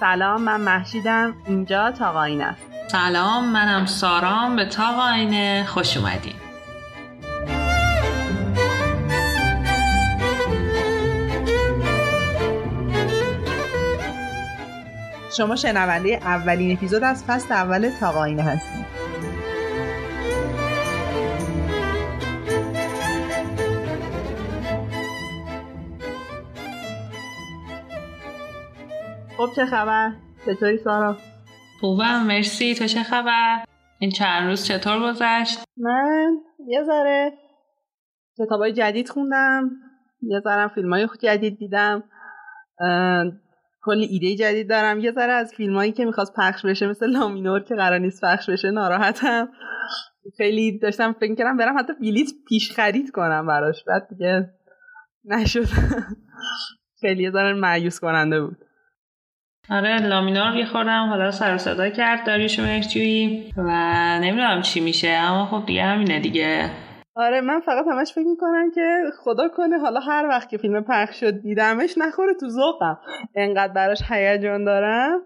سلام من محشیدم. اینجا تاقاینه سلام منم سارام. به تاقاینه خوش اومدیم شما شنونده اولین اپیزود از فصل اول تاقاینه هستید خب چه خبر؟ چطوری سارا؟ خوبم مرسی تو چه خبر؟ این چند روز چطور گذشت؟ من یه ذره کتابای جدید خوندم یه ذره فیلم های جدید دیدم کلی ایده جدید دارم یه ذره از فیلم هایی که می‌خواست پخش بشه مثل لامینور که قرار نیست پخش بشه ناراحتم خیلی داشتم فکر کردم برم حتی بلیت پیش خرید کنم براش بعد دیگه نشد خیلی یه ذره معیوس کننده بود آره لامینور یه حالا سر صدا کرد. داریوش مهرجویی و نمی‌دونم چی میشه اما خب دیگه همینه دیگه. آره من فقط همش فکر می‌کنم که خدا کنه حالا هر وقت که فیلم پخش شد دیدمش نخوره تو ذوقم. انقدر براش هیجان دارم.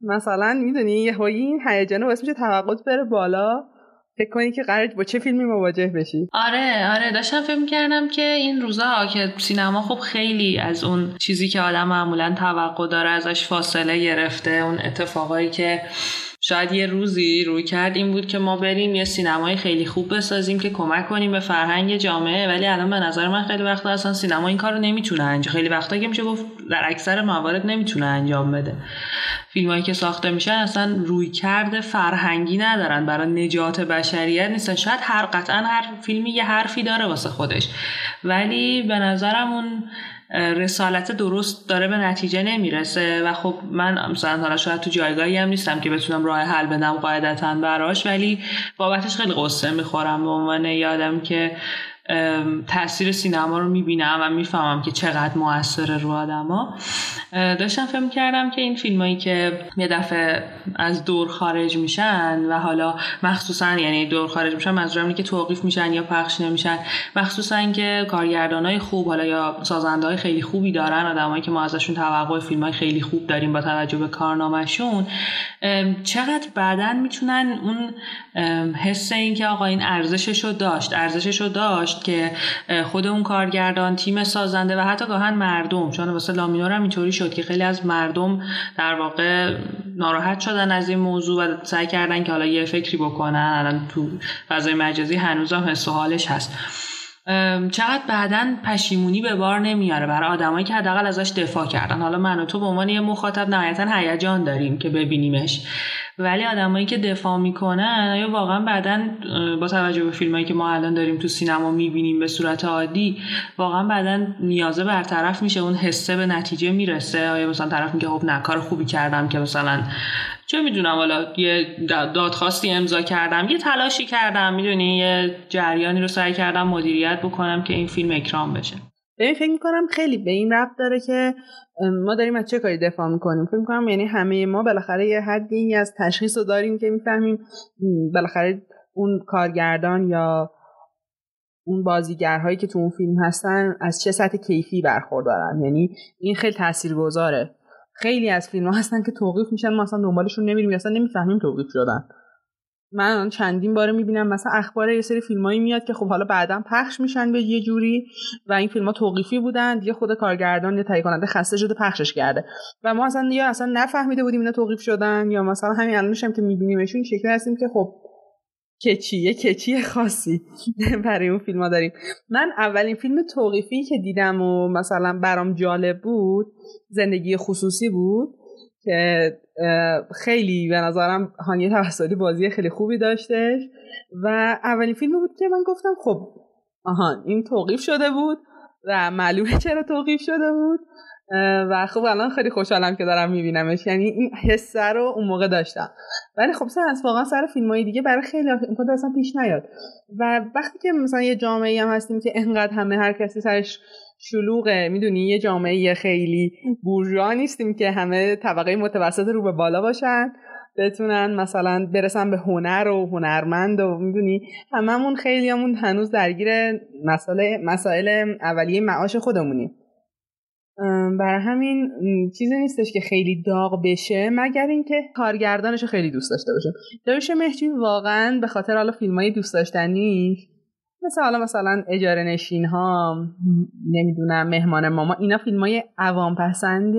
مثلا می‌دونی یه این هیجان واسه میشه توقعات بره بالا. فکر کنی که قرار با چه فیلمی مواجه بشی؟ آره آره داشتم فکر کردم که این روزا که سینما خب خیلی از اون چیزی که آدم معمولا توقع داره ازش فاصله گرفته اون اتفاقایی که شاید یه روزی روی کرد این بود که ما بریم یه سینمای خیلی خوب بسازیم که کمک کنیم به فرهنگ جامعه ولی الان به نظر من خیلی وقتا اصلا سینما این کار رو نمی‌تونه انجام خیلی وقتا که میشه گفت در اکثر موارد نمی‌تونه انجام بده. فیلمایی که ساخته میشن اصلا روی کرده فرهنگی ندارن برای نجات بشریت نیستن. شاید هر قطعا هر فیلمی یه حرفی داره واسه خودش. ولی به نظرم اون رسالت درست داره به نتیجه نمی‌رسه و خب من مثلا حالا شاید تو جایگاهی هم نیستم که بتونم راه حل بدم قاعدتا براش ولی بابتش خیلی قصه می‌خورم. به عنوان یادم که تاثیر سینما رو می‌بینم و می‌فهمم که چقدر موثر رو آدما داشتم فهم کردم که این فیلمایی که یه دفعه از دور خارج میشن و حالا مخصوصا یعنی دور خارج میشن منظورم که توقیف میشن یا پخش نمیشن. مخصوصا که کارگردان های خوب حالا یا سازنده های خیلی خوبی دارن آدمایی که ما ازشون توقع فیلم های خیلی خوب داریم با توجه به کارنامهشون. چقدر بعدا می‌تونن اون حس این که آقا این ارزشش رو داشت ارزشش رو داشت که خود اون کارگردان تیم سازنده و حتی گاهن مردم چون واسه لامینور هم اینطوری شد که خیلی از مردم در واقع ناراحت شدن از این موضوع و سعی کردن که حالا یه فکری بکنن. الان تو فضای مجازی هنوزم حس و حالش هست. چقدر بعدا پشیمونی به بار نمیاره برای آدمایی که حداقل ازش دفاع کردن. حالا من و تو به عنوان یه مخاطب نهایتا هیجان داریم که ببینیمش. ولی آدمایی که دفاع می‌کنن یا واقعا بعدا با توجه به فیلمایی که ما الان داریم تو سینما می‌بینیم به صورت عادی واقعا بعدا نیازه برطرف میشه اون حسه به نتیجه می‌رسه؟ آیا مثلا طرف میگه خب نه کار خوبی کردم که مثلا چه می‌دونم حالا یه دادخواستی امضا کردم یه تلاشی کردم می‌دونی یه جریانی رو سعی کردم مدیریت بکنم که این فیلم اکرام بشه. ببین فکر می‌کنم خیلی به این ربط داره که ما داریم از چه کاری دفاع می‌کنیم؟ فکر می‌کنم یعنی همه ما بالاخره یه حدی از تشخیص رو داریم که می‌فهمیم بالاخره اون کارگردان یا اون بازیگرهایی که تو اون فیلم هستن از چه سطح کیفی برخوردارن؟ یعنی این خیلی تاثیرگذاره. خیلی از فیلم ها هستن که توقیف میشن ما اصلا دنبالشون نمیریم اصلا نمی‌فهمیم توقیف شدن. من چندین باره می‌بینم مثلا اخبار یه سری فیلمایی میاد که خب حالا بعدا پخش میشن به یه جوری و این فیلم ها توقیفی بودن. دیگه خود کارگردان یا تهیه کننده خسته شده پخشش کرده. و ما اصلا یا اصلا نفهمیده بودیم اینا توقیف شدن یا مثلا همین الانش هم که میبینیمشون شکلی هستیم که خب کچی یه کچی خاصی برای اون فیلم ها داریم. من اولین فیلم توقیفی که دیدم و مثلا برام جالب بود زندگی خصوصی بود که خیلی به نظرم هانیه توسلی بازی خیلی خوبی داشتش و اولین فیلم بود که من گفتم خب آهان این توقیف شده بود و معلومه چرا توقیف شده بود و خب الان خیلی خوشحالم که دارم میبینمش. یعنی این حسه رو اون موقع داشتم. ولی خب سر واقعا سر فیلم های دیگه برای خیلی امکان اصلا پیش نیاد. و وقتی که مثلا یه جامعه هم هستیم که انقدر همه هر کسی سرش شلوغه. می‌دونی یه جامعه خیلی بورژوا نیستیم که همه طبقه متوسط رو به بالا باشن بتونن مثلا برسن به هنر و هنرمند و می‌دونی. هممون خیلیامون هنوز درگیر مسائل مسائل اولیه معاش خودمونیم. برای همین چیزی نیستش که خیلی داغ بشه مگر اینکه کارگردانش خیلی دوست داشته باشه داروش مهدی واقعا به خاطر حالا فیلم های دوست داشتنی مثل حالا مثلا اجاره نشین ها نمی‌دونم مهمان ماما اینا فیلم های عوام پسند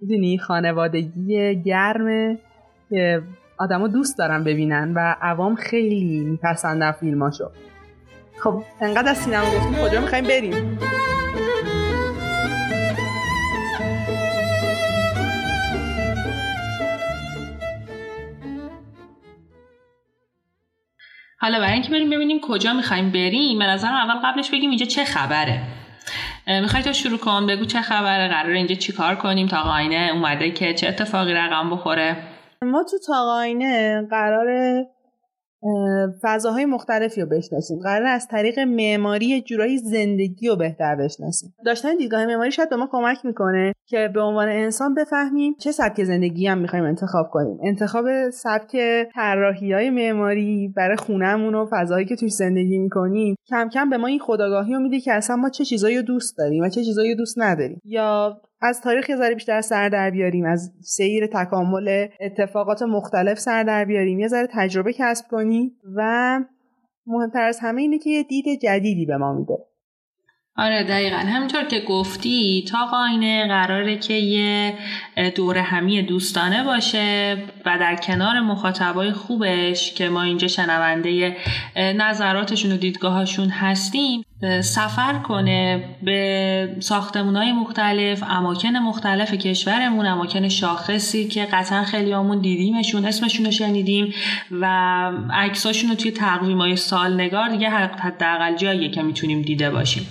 می‌دونی خانوادگی گرمه که آدما دوست دارن ببینن و عوام خیلی میپسندن فیلماشو. خب انقدر از سینما گفتیم کجا می‌خوایم بریم؟ حالا برای اینکه بریم ببینیم کجا می‌خوایم بریم به نظرم اول قبلش بگیم اینجا چه خبره. می‌خوای تو شروع کن بگو چه خبره قرار اینجا چیکار کنیم؟ تا آینه اومده که چه اتفاقی رقم بخوره؟ ما تو تاقاینه قرار فضاهای مختلفی رو بشناسیم. قرار از طریق معماری جورایی زندگی رو بهتر بشناسیم. داشتن دیدگاه معماری شاید به ما کمک می‌کنه که به عنوان انسان بفهمیم چه سبک زندگی هم می‌خوایم انتخاب کنیم. انتخاب سبک طراحی های معماری برای خونهمون و فضاهایی که توش زندگی می‌کنیم کم کم به ما این خداگاهی رو میده که اصلا ما چه چیزایی رو دوست داریم و چه چیزایی رو دوست نداریم. یا از تاریخ یه ذره بیشتر سر در بیاریم از سیر تکامل اتفاقات مختلف سر در بیاریم یه ذره تجربه کسب کنیم و مهمتر از همه اینه که یه دید جدیدی به ما میده. آره دقیقا. همینطور که گفتی تا قاینه قراره که یه دور همی دوستانه باشه و در کنار مخاطبای خوبش که ما اینجا شنونده نظراتشون و دیدگاهاشون هستیم سفر کنه به ساختمون های مختلف اماکن مختلف کشورمون اماکن شاخصی که قطعا خیلی همون دیدیمشون اسمشون رو شنیدیم و عکساشون رو توی تقویم های سال نگار دیگه حداقل جاییه که می‌تونیم دیده باشیم.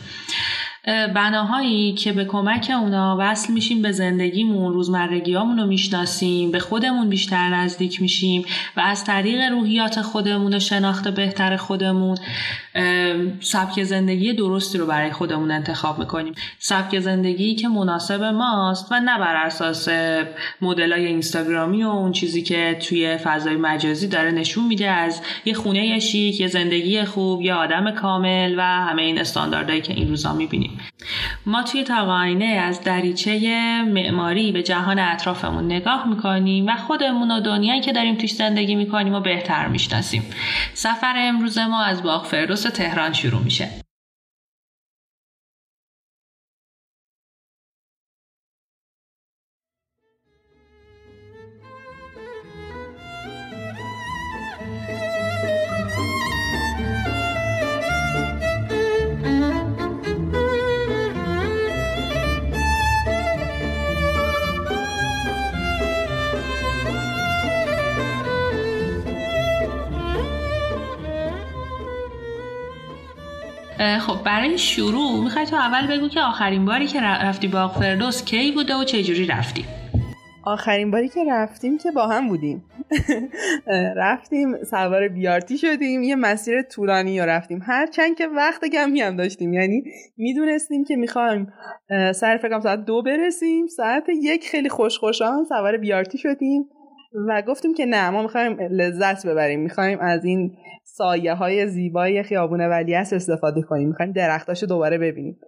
بناهایی که به کمک اونا وصل میشیم به زندگیمون روزمرگیامون رو می‌شناسیم به خودمون بیشتر نزدیک میشیم و از طریق روحیات خودمون و شناخت بهتر خودمون سبک زندگی درستی رو برای خودمون انتخاب می‌کنیم. سبک زندگی که مناسب ماست و نه بر اساس مدل های اینستاگرامی و اون چیزی که توی فضای مجازی داره نشون میده از یه خونه شیک یه زندگی خوب یه آدم کامل و همه این استانداردهایی که این روزا می‌بینیم. ما توی تقاینه از دریچه معماری به جهان اطرافمون نگاه می‌کنیم و خودمون و دنیایی که داریم توش زندگی می‌کنیم و بهتر می‌شناسیم. سفر امروز ما از باغ فردوس تهران شروع میشه. برای شروع می‌خوای تو اول بگو که آخرین باری که رفتی باغ فردوس کی بوده و چه جوری رفتی؟ آخرین باری که رفتیم که با هم بودیم. رفتیم سوار بیارتی شدیم یه مسیر طولانی رو رفتیم. هرچند که وقت کمی هم داشتیم. یعنی می‌دونستیم که می‌خوایم سر فکرم ساعت دو برسیم ساعت یک خیلی خوش خوشان سوار بیارتی شدیم و گفتیم که نه ما می‌خوایم لذت ببریم. می‌خوایم از این سایه های زیبای خیابون ولیعصر استفاده کنیم. می‌خوایم درختاشو دوباره ببینیم.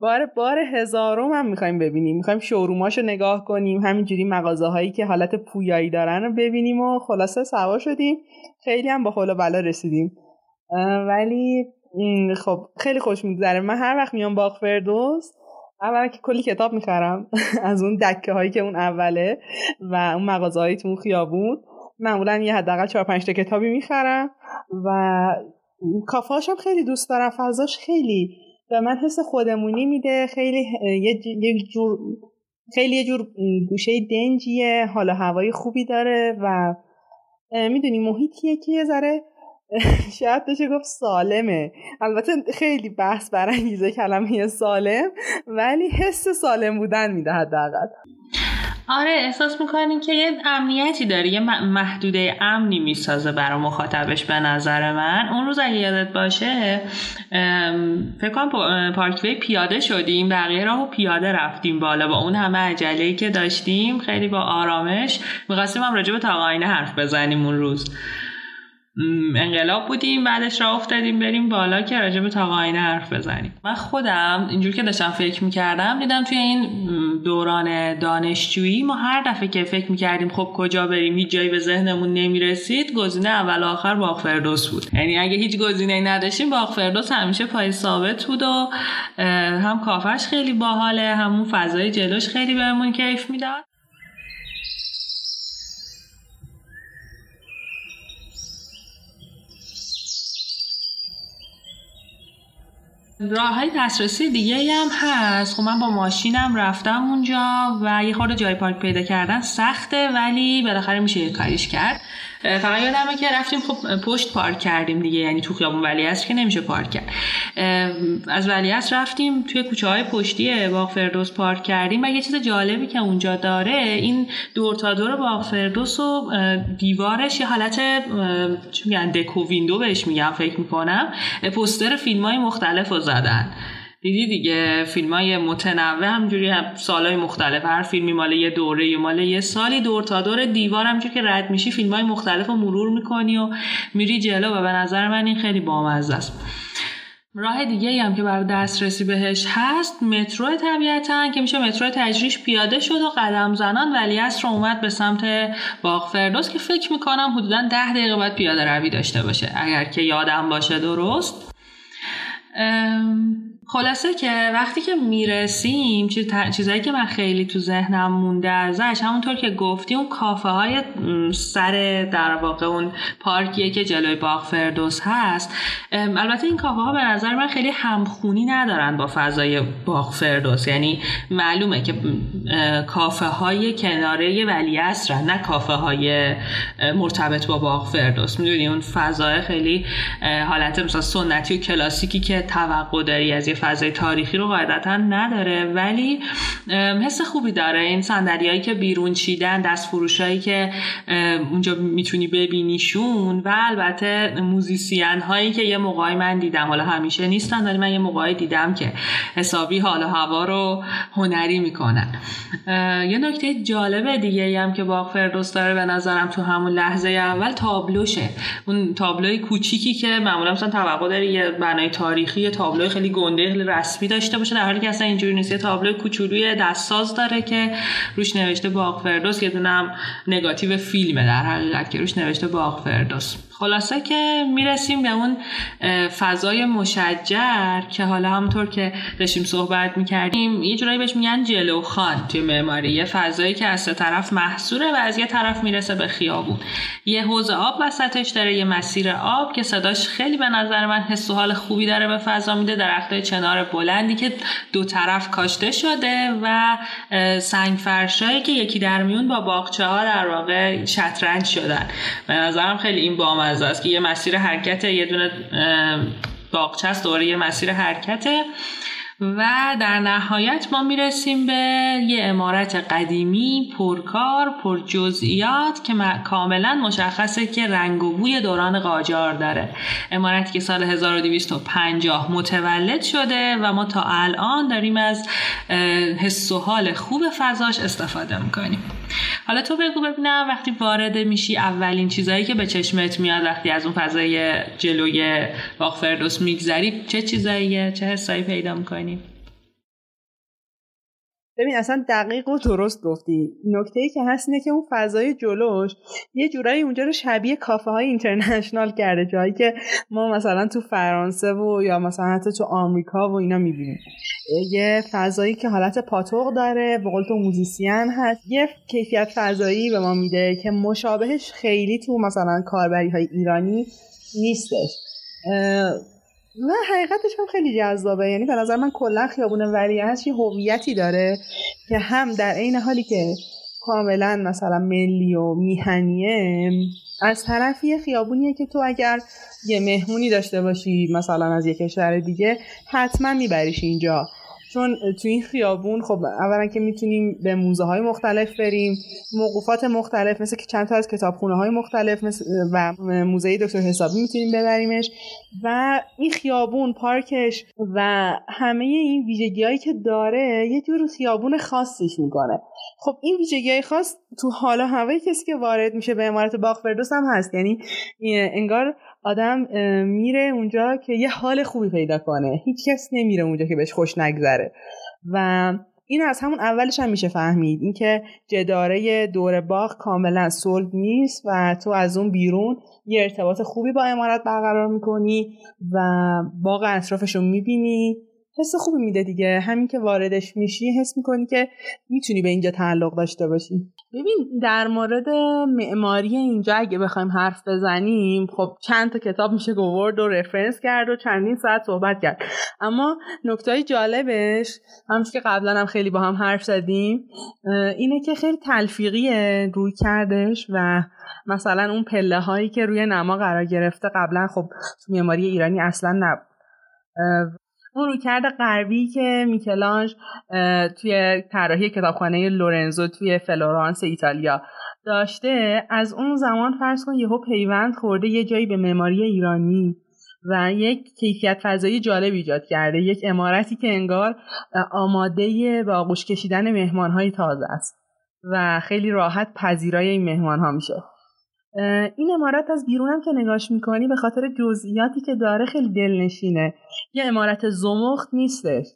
بار بار هزارم هم می‌خوایم ببینیم. می‌خوایم شوروماشو نگاه کنیم. همینجوری مغازه هایی که حالت پویایی دارن رو ببینیم و خلاصه سوا شدیم. خیلی هم با حول بلا رسیدیم. ولی خب خیلی خوش میگذره. من هر وقت میام باغ فردوس اول که کلی کتاب می‌خرم. از اون دکه هایی که اون اوله و اون مغازه هایی تو خیابون. معمولا یه حداقل چهار پنج تا کتابی می‌خرم و کافاش هم خیلی دوست دارم. فضاش خیلی به من حس خودمونی میده. خیلی یه جور خیلی یه جور گوشه دنجیه. حالا هوای خوبی داره و می‌دونی محیطیه که یه ذره شاید بشه گفت سالمه. البته خیلی بحث برانگیزه کلمه سالم ولی حس سالم بودن میده حداقل. آره احساس می‌کنین که یه امنیتی داره یه محدوده امنی می‌سازه برای مخاطبش به نظر من. اون روز اگه یادت باشه فکر کنم پارکوی پیاده شدیم بقیه راهو پیاده رفتیم بالا با اون همه عجله که داشتیم. خیلی با آرامش می‌خواستیم هم راجع به حرف بزنیم اون روز. انقلاب بودیم بعدش را افتادیم بریم بالا که راجع به تاقاینه حرف بزنیم. من خودم اینجور که داشتم فکر می‌کردم دیدم توی این دوران دانشجویی ما هر دفعه که فکر می‌کردیم خب کجا بریم هیچ جایی به ذهنمون نمی‌رسید گزینه اول آخر باغ فردوس بود. یعنی اگه هیچ گزینه نداشتیم باغ فردوس همیشه پای ثابت بود و هم کافش خیلی باحاله همون فضای جلوش خیلی بهمون کیف می‌داد. راه های دسترسی دیگه هم هست. خب من با ماشینم رفتم اونجا و یه خورده جای پارک پیدا کردن سخته ولی بالاخره میشه یه کاریش کرد. فقط یادمه که رفتیم خب پشت پارک کردیم دیگه یعنی تو خیابون ولیعصر که نمیشه پارک کرد. از ولیعصر رفتیم توی کوچه های پشتی باغ فردوس پارک کردیم و یه چیز جالبی که اونجا داره این دور تا دور باغ فردوس و دیوارش یه حالت چی میگن دکو ویندو بهش میگم فکر می‌کنم. پوستر فیلم های مختلف رو زدن. دیدی دیگه فیلم های متنوع همجوری هم سالهای مختلف هر فیلمی مال یه دوره یه مال یه سالی دور تا دور دیوار همجور که رد میشی فیلم های مختلف رو مرور می‌کنی و میری جلو و به نظر من این خیلی بامزه است. راه دیگه هم که برای دسترسی بهش هست مترو طبیعتا که میشه مترو تجریش پیاده شد و قدم زنان ولی رو اومد به سمت باغ فردوس که فکر می‌کنم حدودا ده دقیقه باید پیاده روی داشته باشه. اگر که یادم باشه درست. خلاصه که وقتی که می‌رسیم چیزایی که من خیلی تو ذهنم مونده ازش همونطور که گفتی اون کافه های سر در واقع اون پارکیه که جلوی باغ فردوس هست. البته این کافه ها به نظر من خیلی همخونی ندارن با فضای باغ فردوس. یعنی معلومه که کافه های کناره ولی نه کافه های مرتبط با باغ فردوس. می‌دونی اون فضای خیلی حالت مثلا سنتی و کلاسیکی که توقع داری از فضای تاریخی رو قاعدتا نداره. ولی حس خوبی داره. این صندلیایی که بیرون چیدن دست فروشایی که اونجا می‌تونی ببینیشون و البته موزیسین هایی که یه موقعی من دیدم. حالا همیشه نیستن ولی من یه موقعی دیدم که حسابی حال و هوا رو هنری می‌کنن یه نکته جالب دیگه هم که باغ فردوس داره به نظرم تو همون لحظه اول تابلوشه. اون تابلوی کوچیکی که معمولا مثلا توقع داره یه بنای تاریخی یه تابلوی خیلی گنده خیلی رسمی داشته باشه در حالی که اصلا اینجوری نیست. یه تابلو کوچولوی دستساز داره که روش نوشته باغ فردوس یه دونم نگاتیو فیلمه در حقیقت که روش نوشته باغ فردوس. خلاصه که می‌رسیم به اون فضای مشجر که حالا همونطور که داشتیم صحبت می‌کردیم یه جورایی بهش میگن جلو خان توی معماری. یه فضایی که از طرف محصوره و از یه طرف می‌رسه به خیابون. یه حوض آب وسطش داره یه مسیر آب که صداش خیلی به نظر من حس و حال خوبی داره به فضا میده. درختای چنار بلندی که دو طرف کاشته شده و سنگ فرشایی که یکی در میون با باغچه ها در واقع شطرنج شدن. به نظرم خیلی این بام است که یه مسیر حرکت یه دونه باغچه است دوباره یه مسیر حرکته. و در نهایت ما می‌رسیم به یه امارت قدیمی پرکار پر جزئیات که کاملا مشخصه که رنگ و بوی دوران قاجار داره. امارتی که سال 1250 متولد شده و ما تا الان داریم از حس و حال خوب فضاش استفاده می‌کنیم. حالا تو بگو ببینم وقتی وارد میشی اولین چیزهایی که به چشمت میاد وقتی از اون فضای جلوی باغ فردوس میگذری چه چیزاییه؟ چه حسایی پیدا می‌کنی؟ ببین اصلا دقیق و درست گفتی. نکته ای که هست اینه که اون فضای جلوش یه جورایی اونجا رو شبیه کافه های اینترنشنال کرده جایی که ما مثلا تو فرانسه و یا مثلا حتی تو آمریکا و اینا می‌بینیم. یه فضایی که حالت پاتوق داره به قول تو موزیسین هست. یه کیفیت فضایی به ما میده که مشابهش خیلی تو مثلا کاربری های ایرانی نیستش. و حقیقتش هم خیلی جذابه. یعنی به نظر من کلا خیابون ولیعصر یه هویتی داره که هم در عین حالی که کاملا مثلا ملی و میهنیه از طرفی خیابونیه که تو اگر یه مهمونی داشته باشی مثلا از یه کشور دیگه حتما میبریش اینجا. چون تو این خیابون خب اولا که می‌تونیم به موزه های مختلف بریم موقوفات مختلف مثل که چند تا از کتابخونه های مختلف و موزه دکتر حسابی می‌تونیم ببریمش. و این خیابون پارکش و همه این ویژگی هایی که داره یه جور خیابون خاصیش می‌کنه. خب این ویژگی های خاص تو حالا هوای کسی که وارد میشه به امارت باغ فردوس هم هست. یعنی انگار آدم میره اونجا که یه حال خوبی پیدا کنه. هیچ کس نمیره اونجا که بهش خوش نگذره. و این از همون اولش هم میشه فهمید. اینکه جداره دور باغ کاملا صلب نیست و تو از اون بیرون یه ارتباط خوبی با امارت برقرار می‌کنی و باغ اطرافش رو می‌بینی. حس خوبی میده دیگه. همین که واردش میشی حس می‌کنی که می‌تونی به اینجا تعلق داشته باشی. ببین در مورد معماری اینجا اگه بخوایم حرف بزنیم خب چند تا کتاب میشه گورد و رفرنس کرد و چندین ساعت صحبت کرد. اما نکته جالبش همش که قبلا هم خیلی با هم حرف زدیم اینه که خیلی تلفیقیه روی کردش و مثلا اون پله هایی که روی نما قرار گرفته قبلا خب تو معماری ایرانی اصلا نبود. اون رویکرد غربی که میکلانج توی طراحی کتابخانه لورنزو توی فلورانس ایتالیا داشته. از اون زمان فرض کن یهو پیوند خورده یه جایی به معماری ایرانی و یک کیفیت فضایی جالب ایجاد کرده. یک امارتی که انگار آماده به آغوش کشیدن مهمانهای تازه است و خیلی راحت پذیرای این مهمان ها میشه. این امارت از بیرونم که نگاش می‌کنی به خاطر جزئیاتی که داره خیلی دلنشینه. یه امارت زمخت نیستش.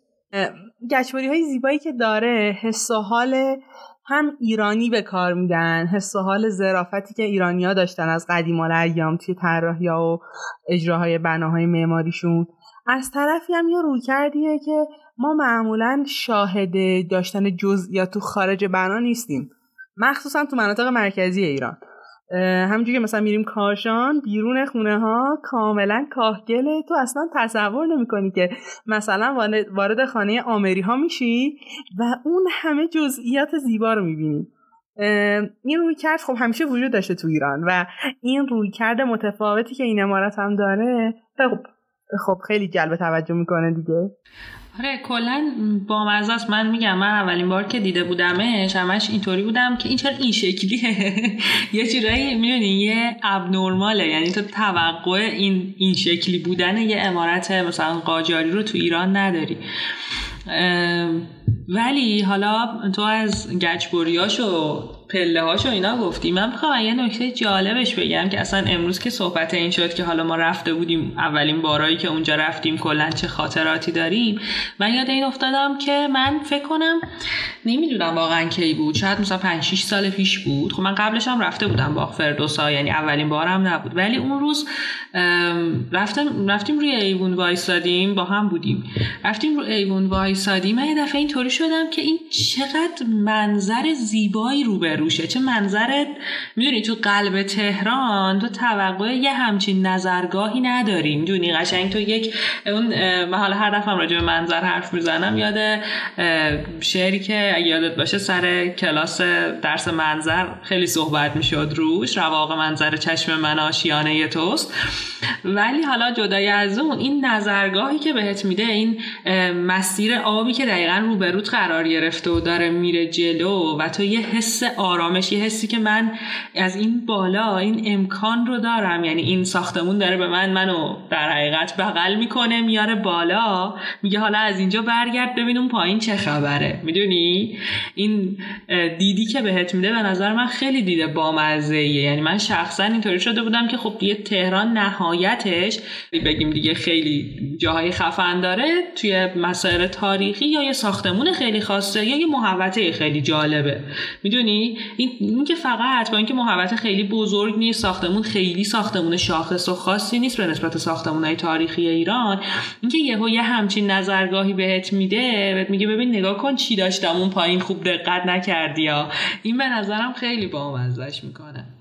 گچباری های زیبایی که داره حس و حال هم ایرانی به کار میدن حس و حال ظرافتی که ایرانیا داشتن از قدیم ایام توی طراحی و اجراهای بناهای معماریشون. از طرفی هم یه روی کردیه که ما معمولا شاهد داشتن جزئیات تو خارج بنا نیستیم. مخصوصا تو مناطق مرکزی ایران. همینجوری که مثلا میریم کاشان بیرون خونه ها کاملا کاهگله. تو اصلا تصور نمی‌کنی که مثلا وارد خانه آمری ها میشی و اون همه جزئیات زیبا رو می‌بینی. این روی کرد خب همیشه وجود داشته تو ایران و این روی کرد متفاوتی که این امارت هم داره خب خب خیلی جلب توجه می‌کنه دیگه. آره کلا با است من میگم من اولین بار که دیده بودمش همش اینطوری بودم که این چرا این شکلیه؟ یه چیزایی می‌دونی یه ابنرماله یعنی تو توقع این این شکلی بودن یه امارت مثلا قاجاری رو تو ایران نداری. ولی حالا تو از گچبریاشو پله هاشو اینا گفتی من می‌خوام یه نکته جالبش بگم که اصلا امروز که صحبت این شد که حالا ما رفته بودیم اولین بارایی که اونجا رفتیم کلا چه خاطراتی داریم. من یاد این افتادم که من فکر کنم نمی‌دونم واقعا کی بود. شاید مثلا 5 6 سال پیش بود. خب من قبلش هم رفته بودم با فردوسا یعنی اولین بارم نبود. ولی اون روز رفتم رفتیم روی ایوون وایسادیم با هم بودیم. رفتیم روی ایوون وایسادیم. من یه دفعه اینطوری شدم که این چقدر منظر زیبایی رو روشه. چه منظرت؟ می‌دونی تو قلب تهران تو توقع یه همچین نظرگاهی نداری. می‌دونی قشنگ تو یک اون حالا هر دفعه راجع به منظر حرف می‌زنم یاد شعری که یادت باشه سر کلاس درس منظر خیلی صحبت می‌شد روش رواق منظر چشم من آشیانه توست. ولی حالا جدای از اون این نظرگاهی که بهت میده این مسیر آبی که دقیقا روبروت قرار گرفته و داره میره جلو و تو یه حس آرامش. یه حسی که من از این بالا این امکان رو دارم. یعنی این ساختمون داره به من منو در حقیقت بغل می‌کنه میاره بالا. میگه حالا از اینجا برگرد ببین اون پایین چه خبره. می‌دونی؟ این دیدی که بهت میده به نظر من خیلی دیده بامزه یعنی من شخصا اینطوری شده بودم که خب دیگه تهران نهایتش بگیم دیگه خیلی جاهای خفن داره توی مسائل تاریخی یا یه ساختمون خیلی خاصه یا یه محوطه خیلی جالبه. می‌دونی؟ این, این که فقط با اینکه محوطه خیلی بزرگ نیست ساختمون خیلی ساختمون شاخص و خاصی نیست به نسبت ساختمون تاریخی ایران. اینکه یهو یه همچین نظرگاهی بهت میده بهت میگه ببین نگاه کن چی داشتم اون پایین خوب دقت نکردی یا. این به نظرم خیلی با می‌کنه.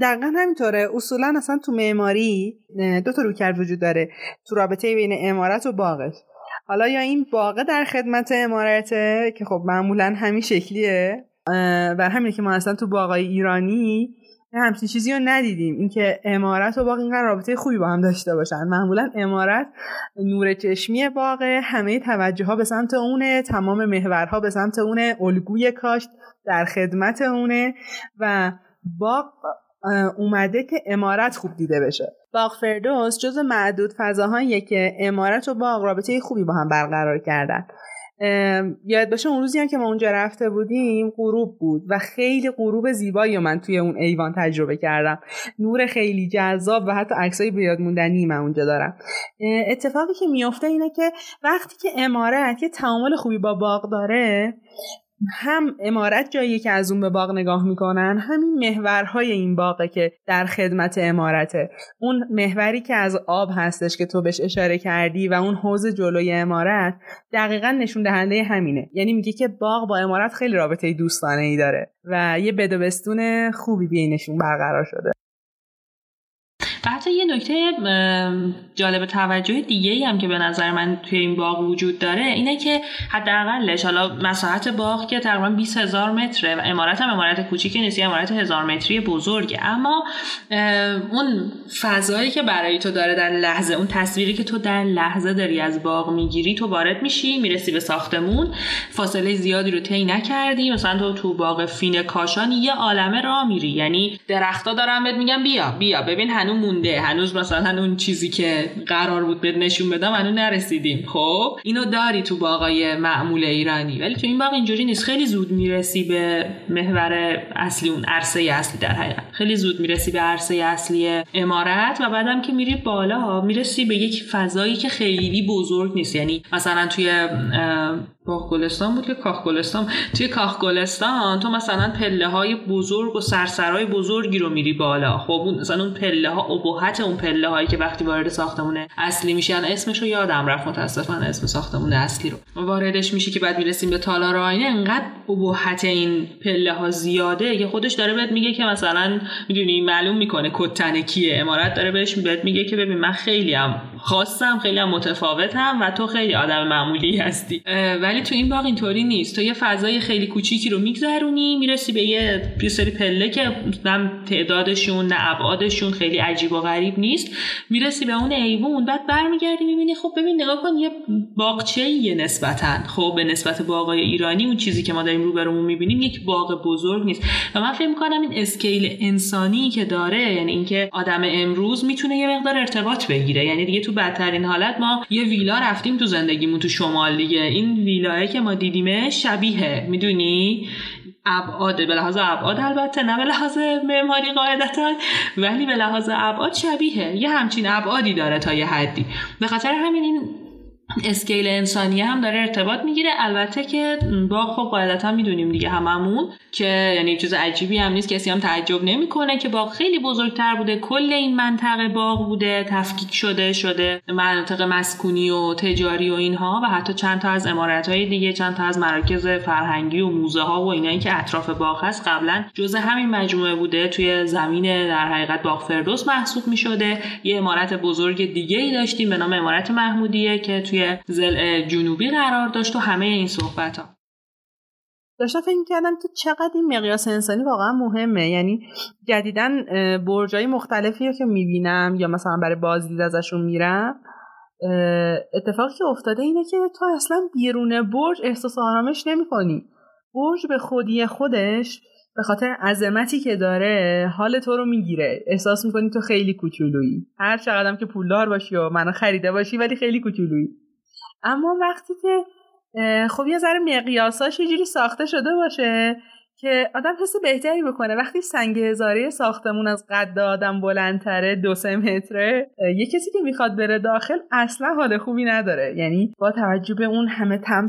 دقیقا همینطوره. اصولا اصلا تو معماری دو تا رویکرد وجود داره. تو رابطه بین امارت و باغش حالا یا این باغه در خدمت امارته که خب معمولا همین شکلیه و همینه که ما اصلا تو باغای ایرانی همچین چیزی رو ندیدیم. اینکه امارت و باغ اینقدر رابطه خوبی با هم داشته باشن. معمولا امارت نور چشمی باغ همه توجه ها به سمت اونه تمام محورها به سمت اونه الگوی کاشت در خدمت اونه و باغ اومده که امارت خوب دیده بشه. باغ فردوس جز معدود فضاهاییه که امارت و باغ رابطه خوبی با هم برقرار کردن. یاد باشه اون روزی هم که ما اونجا رفته بودیم غروب بود و خیلی غروب زیبایی من توی اون ایوان تجربه کردم. نور خیلی جذاب و حتی عکسای بیاد موندنی من اونجا دارم. اتفاقی که میفته اینه که وقتی که امارت یه تعامل خوبی با باغ داره هم امارت جایی که از اون به باغ نگاه می‌کنن همین محورهای این باغه که در خدمت امارته. اون محوری که از آب هستش که تو بهش اشاره کردی و اون حوز جلوی امارت دقیقا نشون دهنده همینه. یعنی میگه که باغ با امارت خیلی رابطه دوستانه ای داره و یه بدوبستون خوبی بینشون برقرار شده. و حتی یه نکته جالب توجه دیگه ای هم که به نظر من توی این باغ وجود داره اینه که حداقلش حالا مساحت باغ که تقریبا 20 هزار متره و امارت هم امارت کوچیکی نیست امارت هزار متری بزرگه. اما اون فضایی که برای تو داره در لحظه اون تصویری که تو در لحظه داری از باغ می‌گیری تو وارد میشی می‌رسی به ساختمون فاصله زیادی رو طی نکردی. مثلا تو تو باغ فین کاشان یه عالمه راه میری. یعنی درختا دارن بهت میگن بیا بیا ببین هنوز مونده. هنوز مثلا اون چیزی که قرار بود بهت نشون بدم هنوز نرسیدیم. خب؟ اینو داری تو باقای معمول ایرانی. ولی تو این باغ اینجوری نیست. خیلی زود می‌رسی به محور اصلی اون عرصه اصلی در حقیقت. خیلی زود می‌رسی به عرصه اصلی امارت و بعدم که میری بالا می‌رسی به یک فضایی که خیلی بزرگ نیست. یعنی مثلا توی کاخ گلستان بود که کاخ گلستان توی کاخ گلستان تو مثلا پله های بزرگ و سرسرای بزرگی رو میری بالا. خب اون مثلا اون پله ها ابهت اون پله هایی که وقتی وارد ساختمون اصلی میشن اسمش رو یادم رفت. متاسفانه اسم ساختمون اصلی رو. واردش میشه که بعد می‌رسیم به تالار آینه انقدر ابهت این پله ها زیاده که خودش داره بهت میگه که مثلا می‌دونی معلوم می‌کنه کتن کیه. امارت داره بهش بهت میگه که ببین من خیلی هم خاصم خیلی هم متفاوتم و تو خیلی آدم معمولی هستی. ولی تو این باغ اینطوری نیست. تو یه فضای خیلی کوچیکی رو میگذرونی می‌رسی به یه سری پله که نه تعدادشون نه ابعادشون خیلی عجیب و غریب نیست. می‌رسی به اون ایوون بعد برمیگردی می‌بینی خب ببین نگاه کن یه باغچه یه نسبتا. خب به نسبت باغای ایرانی اون چیزی که ما داریم روبرومون می‌بینیم یک باغ بزرگ نیست. و من فکر می‌کنم این اسکیل انسانی که داره یعنی اینکه آدم امروز می‌تونه یه مقدار ارتباط بگیره. یعنی دیگه تو بدترین حالت ما یه ویلا رفتیم تو زندگیمون تو شمال دیگه. این ویلاه که ما دیدیمه شبیه می‌دونی؟ ابعاد به لحاظ ابعاد البته نه به لحاظ معماری قاعدتا ولی به لحاظ ابعاد شبیه یه همچین ابعادی داره تا یه حدی. به خاطر همین این اسکیل انسانی هم داره ارتباط می‌گیره. البته که با خب قاعدتا می‌دونیم دیگه هممون که یعنی چیز عجیبی هم نیست. کسی هم تعجب نمی‌کنه که باغ خیلی بزرگتر بوده. کل این منطقه باغ بوده. تفکیک شده شده مناطق مسکونی و تجاری و اینها و حتی چند تا از امارت های دیگه چند تا از مراکز فرهنگی و موزه ها و اینایی که اطراف باغ هست قبلا جزء همین مجموعه بوده. توی زمین در حقیقت باغ فردوس محسوب می‌شده. یه امارت بزرگ دیگه ای داشتیم به نام امارت محمودیه که زل جنوبی قرار داشت و همه این صحبت ها داشتم فکر کردم که چقدر این مقیاس انسانی واقعا مهمه. یعنی جدیدن برجای مختلفی رو که می‌بینم یا مثلا برای بازدید ازشون میرم اتفاقی که افتاده اینه که تو اصلا بیرون برج احساس آرامش نمی‌کنی. برج به خودی خودش به خاطر عظمتی که داره حال تو رو می‌گیره. احساس می‌کنی تو خیلی کوچولویی. هر چقدرم که پولدار باشی و منو خریده باشی ولی خیلی کوچولویی. اما وقتی که خب یه ذره مقیاساش یه جوری ساخته شده باشه که آدم حس بهتری بکنه. وقتی سنگ هزاره ساختمون از قد آدم بلندتره دو سه متره یه کسی که می‌خواد بره داخل اصلا حال خوبی نداره. یعنی با توجه به اون همه تم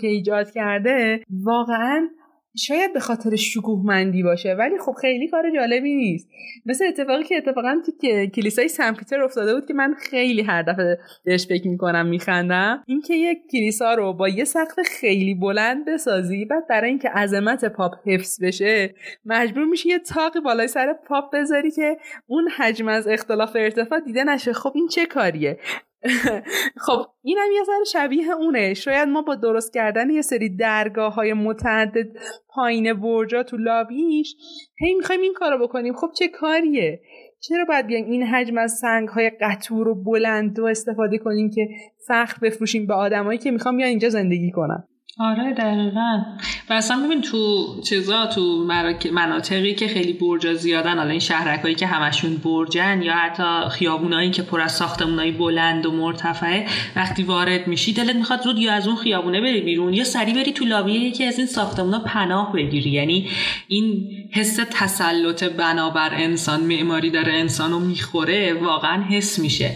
که ایجاد کرده واقعا شاید به خاطر شکوهمندی باشه ولی خب خیلی کار جالبی نیست. مثل اتفاقی که اتفاقا تو کلیسای سن پیتر افتاده بود که من خیلی هر دفعه بهش فکر می‌کنم میخندم. اینکه یک کلیسا رو با یه سقف خیلی بلند بسازی بعد برای اینکه عظمت پاپ حفظ بشه مجبور میشی یه تاقی بالای سر پاپ بذاری که اون حجم از اختلاف ارتفاع دیده نشه. خب این چه کاریه؟ خب اینم یه ذره شبیه اونه. شاید ما با درست کردن یه سری درگاه های متعدد پایین برجا تو لابیش هی می‌خوایم این کارو بکنیم. خب چه کاریه؟ چرا باید بیایم این حجم از سنگ های قطور و بلند و استفاده کنیم که سخت بفروشیم به آدمایی که می‌خوام بیان اینجا زندگی کنن؟ آره دقیقا. و اصلا ببین تو چیزا تو مناطقی که خیلی برجا زیادن حالا این شهرکایی که همشون برجن یا حتی خیابونایی که پر از ساختمونایی بلند و مرتفعه وقتی وارد میشی دلت می‌خواد زود یا از اون خیابونه بری بیرون. یا سری بری تو لابی یکی از این ساختمونا پناه بگیری. یعنی این حس تسلط بنابر انسان معماری داره انسانو می‌خوره واقعا حس میشه.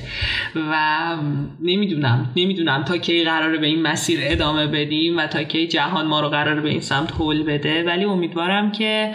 و نمی‌دونم نمی‌دونم تا کی قراره به این مسیر ادامه بدیم و تا جهان ما رو قرار به این سمت حل بده. ولی امیدوارم که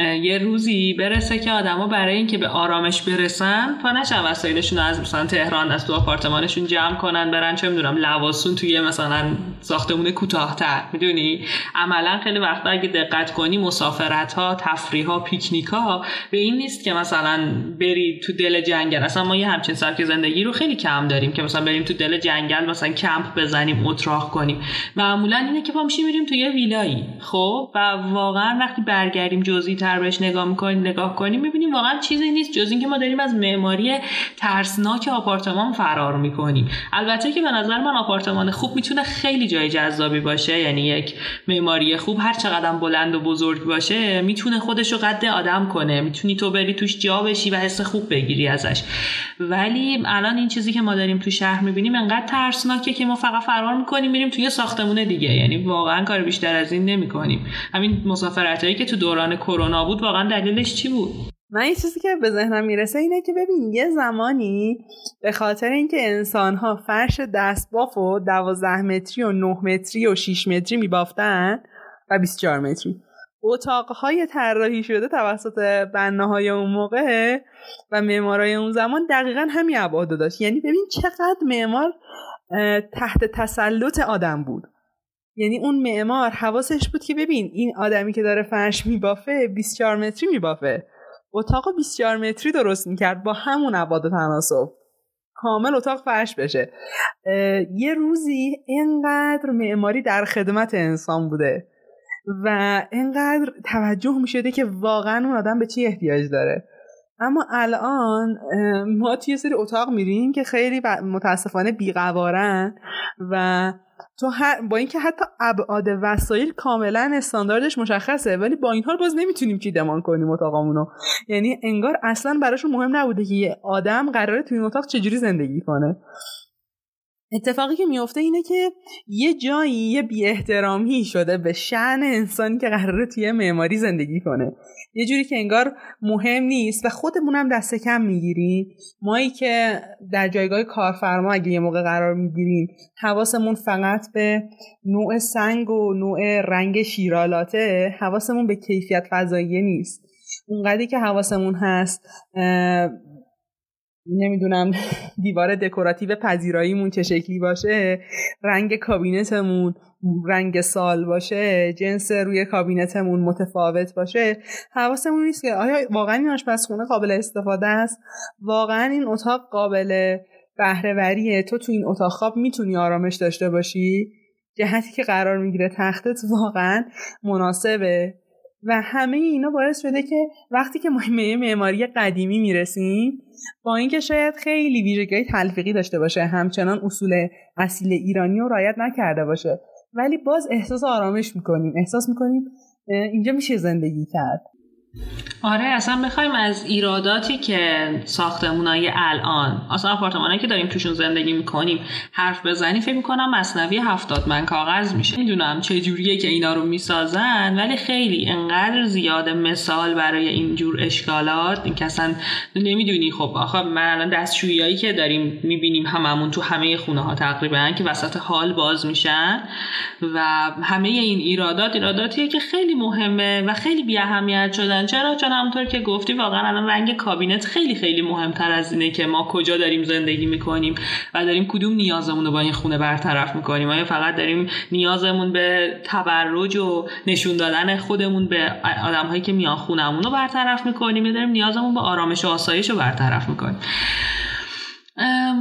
یه روزی برسه که آدما برای اینکه به آرامش برسن پا نشن وسایلشون از مثلا تهران از تو آپارتمانشون جمع کنن برن چه می‌دونم لواسون توی مثلا ساختمون کوتاهتر. می‌دونی؟ عملا خیلی وقتا اگه دقت کنی مسافرت ها تفریح ها پیکنیک ها به این نیست که مثلا بری تو دل جنگل. اصلا ما یه همچین سبک زندگی رو خیلی کم داریم که مثلا بریم تو دل جنگل مثلا کمپ بزنیم اتراق کنیم. معمولا اینه که پا میریم تو یه ویلایی. خب؟ و واقعا وقتی برگردیم جزئی تر بهش نگاه می‌کنیم نگاه کنیم می‌بینیم واقعا چیزی نیست جز اینکه ما داریم از معماری ترسناک آپارتمان فرار می‌کنیم. البته که به نظر من آپارتمان خوب می‌تونه خیلی جای جذابی باشه یعنی یک معماری خوب هر چقدر بلند و بزرگ باشه می‌تونه خودش رو قد آدم کنه. می‌تونی تو بری توش جا بشی و حس خوب بگیری ازش. ولی الان این چیزی که ما داریم تو شهر می‌بینیم انقدر ترسناکه که ما فقط فرار می‌کنیم میریم توی ساختمون دیگه. یعنی واقعا کار بیشتر از این نمی‌کنیم. همین مسافرتایی که تو دوران کرونا بود واقعا دلیلش چی بود؟ من یه چیزی که به ذهنم می‌رسه اینه که ببین یه زمانی به خاطر اینکه انسان ها فرش دستباف و دوازده متری و نه متری و 6 متری میبافتن و 24 متری. اتاقهای طراحی شده توسط بنه های اون موقع و معمارای اون زمان دقیقا همین ابعاد داشت. یعنی ببین چقدر معمار تحت تسلط آدم بود. یعنی اون معمار حواسش بود که ببین این آدمی که داره فرش میبافه 24 متری میبافه. اتاق 24 متری درست می‌کرد با همون ابعاد تناسب. کامل اتاق فرش بشه. یه روزی اینقدر معماری در خدمت انسان بوده و اینقدر توجه می‌شده که واقعا اون آدم به چی احتیاج داره. اما الان ما توی سری اتاق میریم که خیلی متاسفانه بیقوارن و تو با اینکه حتی ابعاد وسایل کاملا استانداردش مشخصه ولی با این حال باز نمی‌تونیم چیدمان کنیم اتاقمونو یعنی انگار اصلا براشون مهم نبوده که یه آدم قراره توی این اتاق چجوری زندگی کنه. اتفاقی که میفته اینه که یه جایی یه بی احترامی شده به شعن انسانی که قراره توی معماری زندگی کنه. یه جوری که انگار مهم نیست و خودمون هم دست کم می‌گیریم مایی که در جایگاه کارفرما اگه یه موقع قرار می‌گیریم حواسمون فقط به نوع سنگ و نوع رنگ شیرالاته حواسمون به کیفیت فضاییه نیست. اونقدری که حواسمون هست نمی‌دونم دیوار دکوراتیو پذیراییمون چه شکلی باشه رنگ کابینتمون رنگ سال باشه جنس روی کابینتمون متفاوت باشه. حواسمون نیست که آیا واقعا این آشپزخونه قابل استفاده است؟ واقعا این اتاق قابل بهرهوریه؟ تو تو این اتاق خواب می‌تونی آرامش داشته باشی؟ جهتی که قرار می‌گیره تختت واقعا مناسبه. و همه اینا باعث شده که وقتی که ما به معماری قدیمی می‌رسیم با اینکه شاید خیلی ویژگی تلفیقی داشته باشه همچنان اصول اصیل ایرانی رو رعایت نکرده باشه ولی باز احساس آرامش می‌کنیم احساس می‌کنیم اینجا میشه زندگی کرد. آره اصلا می‌خوایم از ایراداتی که ساختمونای الان اصلا آپارتمانایی که داریم توشون زندگی می‌کنیم حرف بزنی فکر می‌کنم مصنوی هفتاد من کاغذ میشه. می‌دونم چه جوریه که اینا رو می‌سازن ولی خیلی انقدر زیاد مثال برای اینجور اشکالات این که اصلا نمی‌دونی. خب آخه من الان دستشویی که داریم می‌بینیم هممون تو همه خونه ها تقریبا که وسط حال باز میشن و همه این ایرادات ایراداتیه که خیلی مهمه و خیلی بی اهمیت شدن. چرا؟ چون همونطور که گفتی واقعا الان رنگ کابینت خیلی خیلی مهمتر از اینه که ما کجا داریم زندگی می‌کنیم و داریم کدوم نیازمون رو با این خونه برطرف می‌کنیم. آیا فقط داریم نیازمون به تبرج و نشون دادن خودمون به آدم هایی که میان خونمون رو برطرف می‌کنیم یا داریم نیازمون به آرامش و آسایش رو برطرف می‌کنیم؟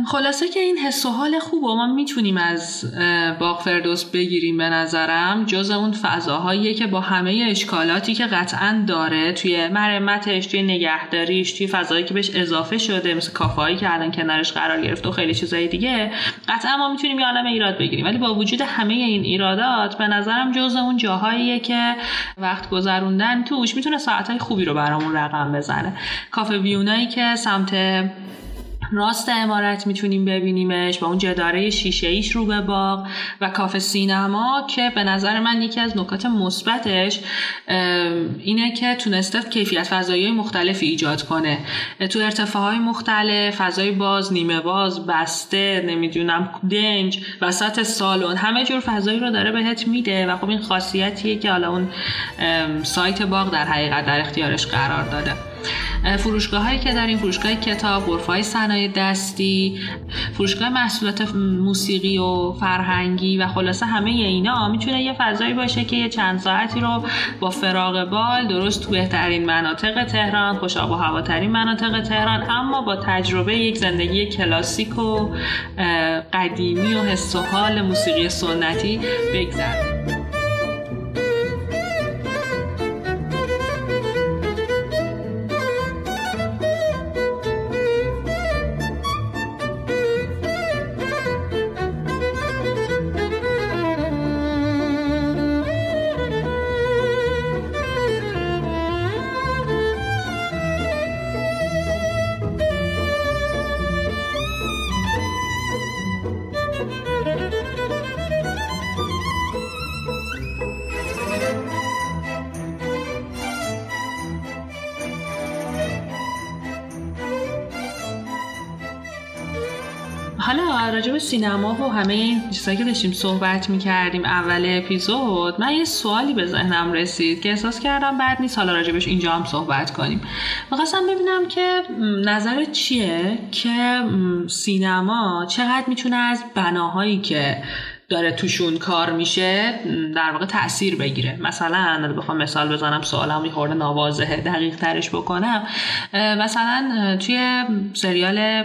خلاصه که این حس و حال خوب و ما می‌تونیم از باغ فردوس بگیریم به نظرم جز اون فضاهایی که با همه اشکالاتی که قطعا داره توی مرمتش توی نگهداریش توی فضایی که بهش اضافه شده مثل کافهایی که الان کنارش قرار گرفت و خیلی چیزای دیگه قطعا ما می‌تونیم یه عالم ایراد بگیریم. ولی با وجود همه این ایرادات به نظرم جز اون جاهاییه که وقت گذروندن توش می‌تونه ساعتهای خوبی رو برامون رقم بزنه. کافه ویونایی که سمت راست امارت می‌تونیم ببینیمش با اون جداره شیشه ایش رو به باغ و کافه سینما که به نظر من یکی از نکات مثبتش اینه که تونسته کیفیت فضایی مختلفی ایجاد کنه. تو ارتفاعهای مختلف فضای باز نیمه باز بسته نمی‌دونم دنج وسط سالن همه جور فضایی رو داره بهت میده و خب این خاصیتیه که حالا اون سایت باغ در حقیقت در اختیارش قرار داده. فروشگاه هایی که داریم فروشگاه کتاب غرفه های صنایع دستی فروشگاه محصولات موسیقی و فرهنگی و خلاصه همه اینا می‌تونه یه فضایی باشه که یه چند ساعتی رو با فراغ بال درست تو بهترین مناطق تهران خوش آب و هواترین مناطق تهران اما با تجربه یک زندگی کلاسیک و قدیمی و حس و حال موسیقی سنتی بگذرونیم. همه این چیزایی که داشتیم صحبت می‌کردیم اول اپیزود من یه سوالی به ذهنم رسید که احساس کردم بعد نیست. حالا راجبش اینجا هم صحبت کنیم. می‌خواستم ببینم که نظر چیه که سینما چقدر می‌تونه از بناهایی که داره توشون کار میشه در واقع تاثیر بگیره. مثلا بخوام مثال بزنم سوالم میخورده نوازه دقیق ترش بکنم. مثلا توی سریال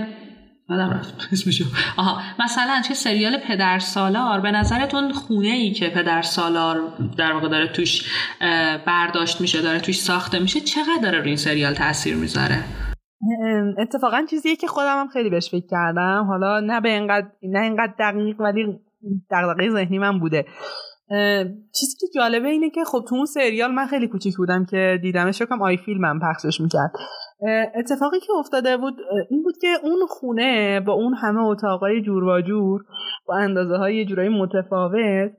یادم رفت. اسمشو آها. مثلا چه سریال پدر سالار به نظرتون خونه ای که پدر سالار در واقع داره توش برداشت میشه داره توش ساخته میشه چقدر داره روی این سریال تاثیر می‌ذاره؟ اتفاقا چیزیه که خودم هم خیلی بهش فکر کردم. حالا نه به اینقدر نه اینقدر دقیق ولی دقیقه ذهنی من بوده. چیزی که جالبه اینه که خب تو اون سریال من خیلی کوچیک بودم که دیدمش کم آی فیلمم پخشش می‌کرد. اتفاقی که افتاده بود این بود که اون خونه با اون همه اتاقای جور و جور با اندازه های جورایی متفاوت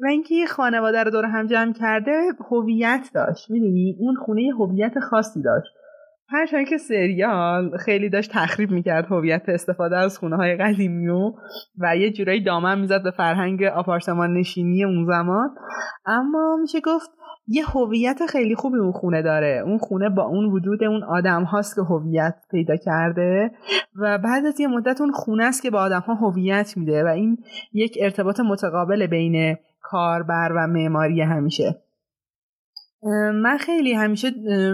و اینکه یه خانواده رو دور هم جمع کرده هویت داشت. می‌دونی؟ اون خونه هویت خاصی داشت. هر که سریال خیلی داشت تخریب می‌کرد هویت استفاده از خونه های قدیمی و و یه جورایی دامن می‌زد به فرهنگ آپارتمان نشینی اون زمان. اما میشه گفت یه هویت خیلی خوبی اون خونه داره. اون خونه با اون وجود اون آدم هاست که هویت پیدا کرده و بعد از یه مدت اون خونه است که به آدم ها هویت میده و این یک ارتباط متقابل بین کاربر و معماری همیشه. من خیلی همیشه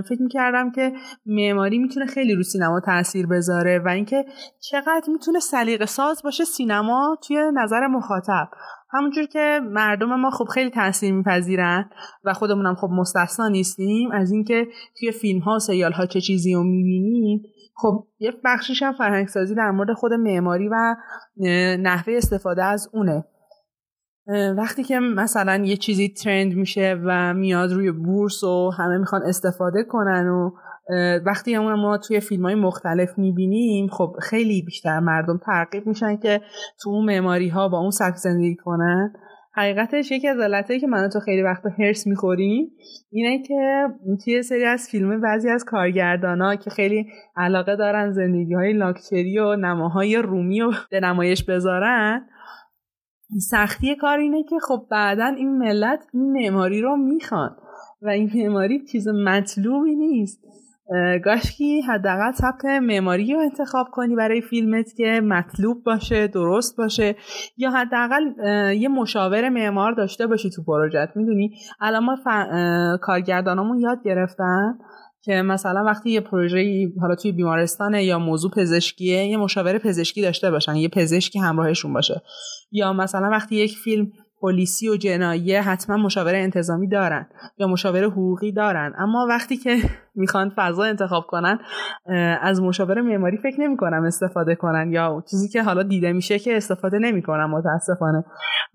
فکر می‌کردم که معماری می‌تونه خیلی رو سینما تاثیر بذاره و اینکه چقدر می‌تونه سلیقه ساز باشه سینما توی نظر مخاطب. همونجور که مردم ما خب خیلی تاثیر میپذیرن و خودمونم خب مستثنا نیستیم از اینکه توی فیلم ها سریال ها چه چیزی رو می‌بینیم. خب یه بخشیش هم فرهنگسازی در مورد خود معماری و نحوه استفاده از اونه. وقتی که مثلا یه چیزی ترند میشه و میاد روی بورس و همه می‌خوان استفاده کنن و وقتی همون ما توی فیلم های مختلف می‌بینیم خب خیلی بیشتر مردم ترقیب میشن که تو اون معماری ها با اون سبک زندگی کنن. حقیقتش یکی از علتهایی که من تو خیلی وقت هرس می‌خوریم اینه که توی سری از فیلم بعضی از کارگردان که خیلی علاقه دارن زندگی های لاکچری و نماهای رومی رو به نمایش بذارن سختی کار اینه که خب بعدا این ملت این معماری رو می‌خوان و این معماری چیز مطلوبی نیست. گاشکی حداقل سبک معماری رو انتخاب کنی برای فیلمت که مطلوب باشه درست باشه یا حداقل یه مشاور معمار داشته باشی تو پروژت می‌دونی؟ الان ما ف... کارگردانامون یاد گرفتن که مثلا وقتی یه پروژه حالا توی بیمارستانه یا موضوع پزشکیه یه مشاور پزشکی داشته باشن یه پزشکی همراهشون باشه. یا مثلا وقتی یک فیلم پلیسی و جناییه حتما مشاور انتظامی دارن یا مشاور حقوقی دارن. اما وقتی که می‌خوان فضا انتخاب کنن از مشاور معماری فکر نمی‌کنم استفاده کنن یا چیزی که حالا دیده میشه که استفاده نمی‌کنن متاسفانه.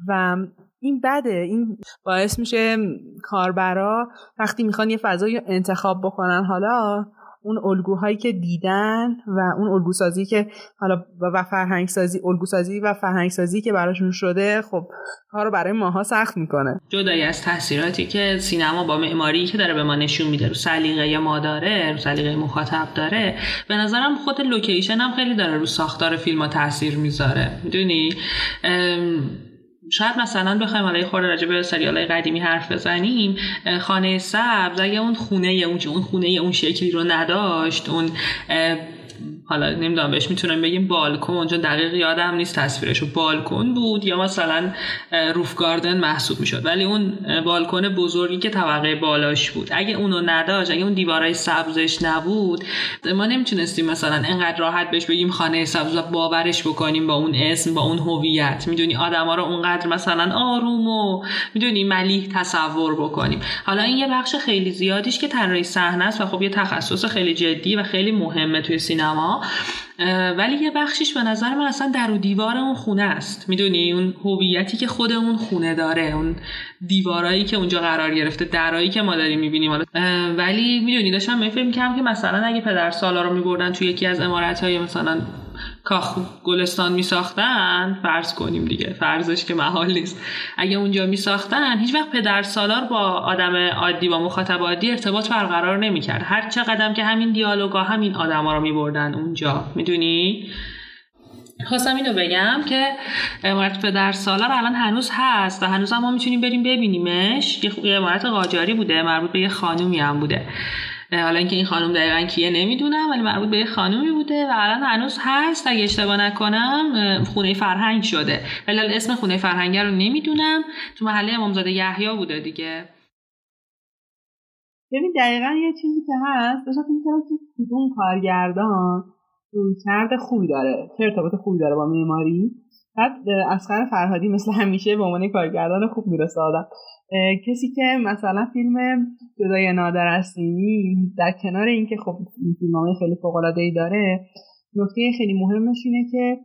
و این بده. این باعث میشه کاربرا وقتی می‌خوان یه فضایی انتخاب بکنن حالا اون الگوهایی که دیدن و اون الگوسازی که حالا و فرهنگ سازی الگوسازی و فرهنگ سازی که براشون شده خب کار رو برای ماها سخت می‌کنه. جدای از تاثیراتی که سینما با معماری که داره به ما نشون میده رو سلیقه ما داره رو سلیقه مخاطب داره به نظرم خود لوکیشن هم خیلی داره رو ساختار فیلم ها تاثیر می‌ذاره. می‌دونی؟ شاید مثلا بخوایم حالا خورده راجع به سریال قدیمی حرف بزنیم. خانه سبز اگه اون خونه اون اون خونه اون شکلی رو نداشت اون حالا نمی‌دونم بهش می‌تونم بگیم بالکن. چون دقیق یادم نیست تصویرش بالکن بود یا مثلا روف گاردن محسوب می‌شد. ولی اون بالکن بزرگی که طبقه بالاش بود. اگه اونو نداشت اگه اون دیوارای سبزش نبود ما نمی‌تونستیم مثلا انقدر راحت بهش بگیم خانه سبز و باورش بکنیم با اون اسم با اون هویت. می‌دونی آدما رو اونقدر مثلا آروم و می‌دونی ملیح تصور بکنیم. حالا این یه بخش خیلی زیادیش که طراحی صحنه است و خب یه تخصص خیلی جدی و خیلی مهمه توی سینما. ولی یه بخشیش به نظر من اصلا در و دیوار اون خونه است. می‌دونی؟ اون هویتی که خود اون خونه داره اون دیوارایی که اونجا قرار گرفته درایی که ما داریم می‌بینیم. ولی می‌دونی داشتم فکر می‌کنم که مثلا اگه پدر سالا رو میبردن توی یکی از امارت مثلا کاخ گلستان می ساختن فرض کنیم دیگه فرضش که محال نیست. اگه اونجا می ساختن هیچ وقت پدر سالار با آدم عادی با مخاطب عادی ارتباط برقرار نمی کرد هر چه قدم که همین دیالوگا همین آدما رو می بردن اونجا. می‌دونی؟ خواستم اینو بگم که امارت پدر سالار الان هنوز هست و هنوز هم ما می‌تونیم بریم ببینیمش. یه امارت قاجاری بوده مربوط به یه خانومی هم بوده. حالا اینکه این خانم دقیقا کیه نمی‌دونم ولی مربوط به یه خانومی بوده و الان هنوز هست. اگه اشتباه نکنم خونه فرهنگ شده. ولی اسم خونه فرهنگ رو نمی‌دونم. تو محله امامزاده یحیی بوده دیگه. ببین دقیقا یه چیزی که هست داشتم فکر که اون کارگردان کرده خوبی داره. چه ارتباط خوبی داره با معماری؟ بعد اسخر فرهادی مثل همیشه به عنوان کارگردان خوب می‌رسه آدم. کسی که مثلا فیلم جدای نادر اسیمی در کنار اینکه خب فیلم خیلی فوق ای داره نکته خیلی مهمش اینه که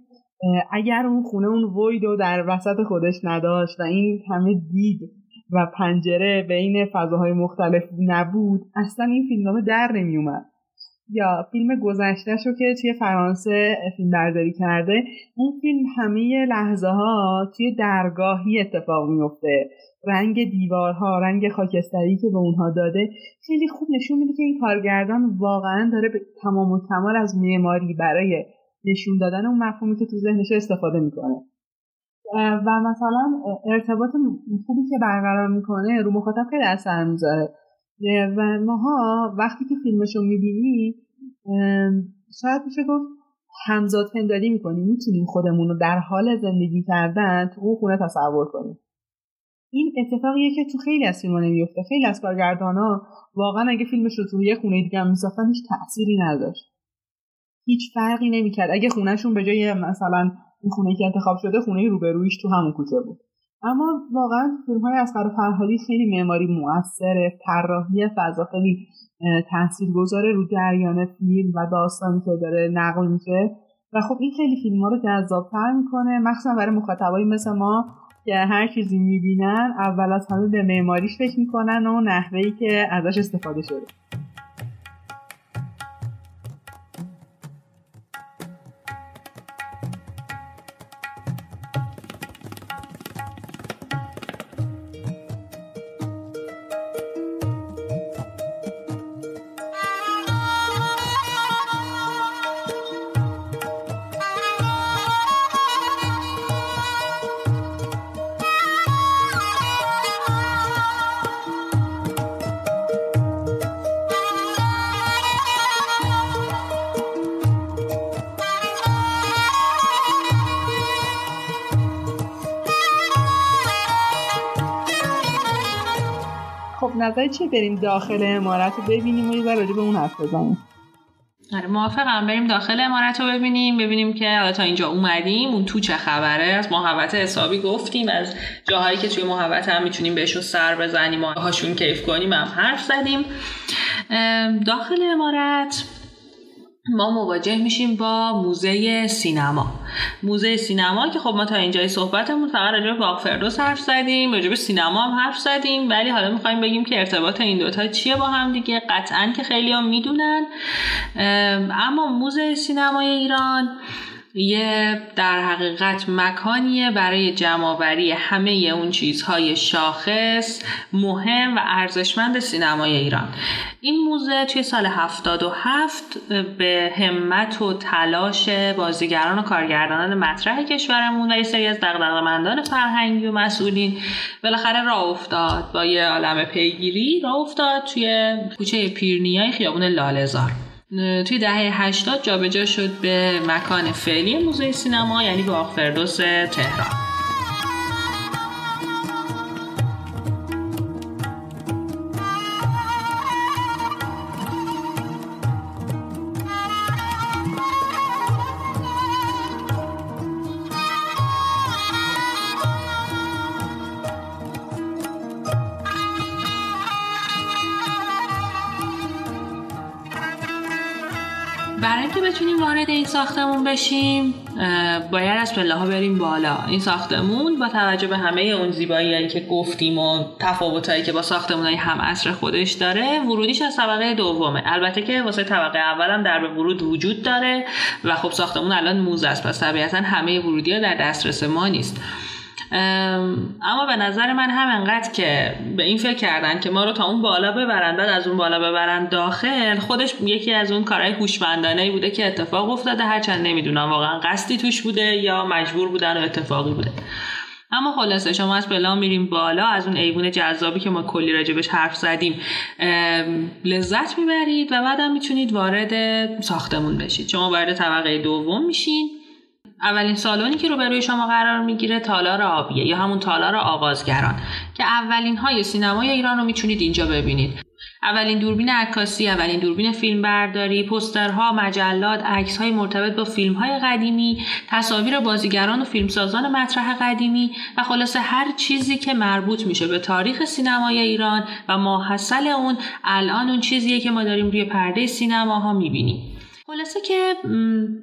اگر اون خونه اون وید در وسط خودش نداشت و این همه دید و پنجره بین فضاهای مختلف نبود اصلا این فیلمنامه در نمیومد یا فیلم گذشتهش رو که توی فرانسه فیلم برداری کرده اون فیلم همه لحظه ها توی درگاهی اتفاق میفته رنگ دیوارها رنگ خاکستری که به اونها داده خیلی خوب نشون میده که این کارگردان واقعا داره به تمام و کمال از معماری برای نشون دادن اون مفهومی که تو ذهنش استفاده می‌کنه. و مثلا ارتباط خوبی که برقرار می‌کنه رو مخاطب خیلی اثر می‌ذاره و ماها وقتی که فیلمش رو شاید میشه گفت همزاد پنداری می‌کنیم می‌تونیم خودمون رو در حال زندگی کردن تو اون خونه تصور کنیم این اتفاقیه که تو خیلی از فیلم‌ها نمیفته خیلی از کارگردانا واقعا اگه فیلمش رو تو یه خونه دیگه هم میساختن هیچ تأثیری نداشت. هیچ فرقی نمی‌کرد. اگه خونهشون به جای مثلا این خونه که انتخاب شده خونه روبرویش تو همون کوچه بود. اما واقعا فیلم های از فرهادی خیلی معماری موثره طراحی فضا خیلی تاثیر گذاره رو جریان فیلم و داستانی که داره نقل میشه. و خب این خیلی فیلم ها رو جذابتر می‌کنه مخصوصا برای مخاطبایی مثل ما. که هر چیزی می‌بینن اول از همه به معماریش فکر می‌کنن و نحوهی که ازش استفاده شده. نظر چیه بریم داخل امارت رو ببینیم و یه راجع به اون حرف بزنیم؟ آره موافقم. بریم داخل امارت رو ببینیم ببینیم که حالا تا اینجا اومدیم اون تو چه خبره. از محوت حسابی گفتیم از جاهایی که توی محوت هم می‌تونیم بهشون سر بزنیم و هاشون کیف کنیم هم حرف زدیم. داخل امارت ما مواجه میشیم با موزه سینما. موزه سینما که خب ما تا اینجای صحبتمون فقط راجع به باغ فردوس حرف زدیم راجع به سینما هم حرف زدیم ولی حالا می‌خوایم بگیم که ارتباط این دوتا چیه با هم دیگه؟ قطعا که خیلی هم می‌دونن اما موزه سینمای ایران یه در حقیقت مکانیه برای جمعآوری همه اون چیزهای شاخص مهم و ارزشمند سینمای ایران. این موزه توی سال 77 به همت و تلاش بازیگران و کارگردانان مطرح کشورمون و یه سری از دغدغه‌مندان فرهنگی و مسئولین بالاخره راه افتاد با یه عالم پیگیری. راه افتاد توی کوچه پیرنیای خیابون لالزار توی دهه 80 جابجا شد به مکان فعلی موزه سینما یعنی باغ فردوس تهران. بتونیم وارد این ساختمون بشیم باید از پله ها بریم بالا. این ساختمون با توجه به همه اون زیبایی که گفتیم و تفاوتایی که با ساختمون های هم عصر خودش داره ورودیش از طبقه دومه. البته که واسه طبقه اولم در به ورود وجود داره و خب ساختمون الان موز است. پس طبیعتا همه ورودی ها در دسترس ما نیست. اما به نظر من هم انقدر که به این فکر کردن که ما رو تا اون بالا ببرن بعد از اون بالا ببرن داخل خودش یکی از اون کارهای هوشمندانه بوده که اتفاق افتاده هرچند نمی‌دونم واقعا قصدی توش بوده یا مجبور بودن و اتفاقی بوده. اما خلاصه شما از بلا میریم بالا از اون ایوون جذابی که ما کلی راجبش حرف زدیم لذت می‌برید و بعدم می‌تونید وارد ساختمون بشید. شما وارد طبقه دوم میشین. اولین سالونی که روبروی شما قرار می‌گیره تالار آبیه یا همون تالار آغازگران که اولین های سینمای ایران رو می‌تونید اینجا ببینید. اولین دوربین عکاسی اولین دوربین فیلم برداری پوسترها مجلات عکس های مرتبط با فیلم های قدیمی تصاویر بازیگران و فیلمسازان مطرح قدیمی و خلاصه هر چیزی که مربوط میشه به تاریخ سینمای ایران و ماحصل اون الان اون چیزیه که ما داریم روی پرده سینماها می‌بینیم. خلاصه که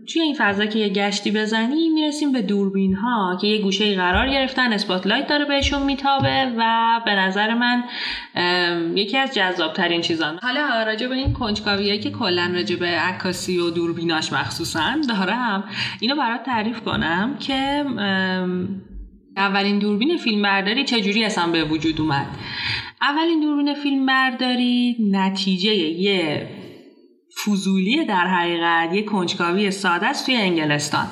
توی این فضا که یه گشتی بزنیم می‌رسیم به دوربین ها که یه گوشه قرار گرفتن اسپاتلایت داره بهشون میتابه و به نظر من یکی از جذاب ترین چیزان حالا راجع به این کنجکاویایی که کلا راجع به عکاسی و دوربیناش مخصوصا دارم اینو برات تعریف کنم که اولین دوربین فیلم برداری چجوری اصلا به وجود اومد؟ اولین دوربین فیلم برداری نتیجه یه فضولی در حقیقت یه کنجکاوی ساده است توی انگلستان.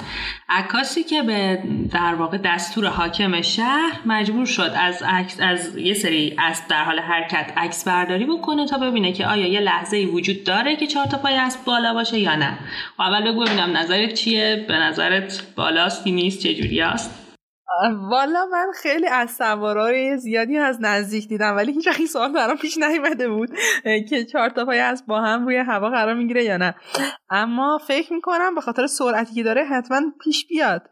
عکاسی که به در واقع دستور حاکم شهر مجبور شد از عکس از یه سری از در حال حرکت عکس برداری بکنه تا ببینه که آیا یه لحظه ای وجود داره که چهار تا پای اسب بالا باشه یا نه. و اول بگو ببینم نظرت چیه؟ به نظرت بالاست نیست؟ چه جوری است والا من خیلی از سوارای زیادی از نزدیک دیدم ولی هیچ این سوال برام پیش نیومده بود که چهار تا پای از با هم روی هوا قرار می‌گیره یا نه. اما فکر می‌کنم به خاطر سرعتی که داره حتما پیش بیاد.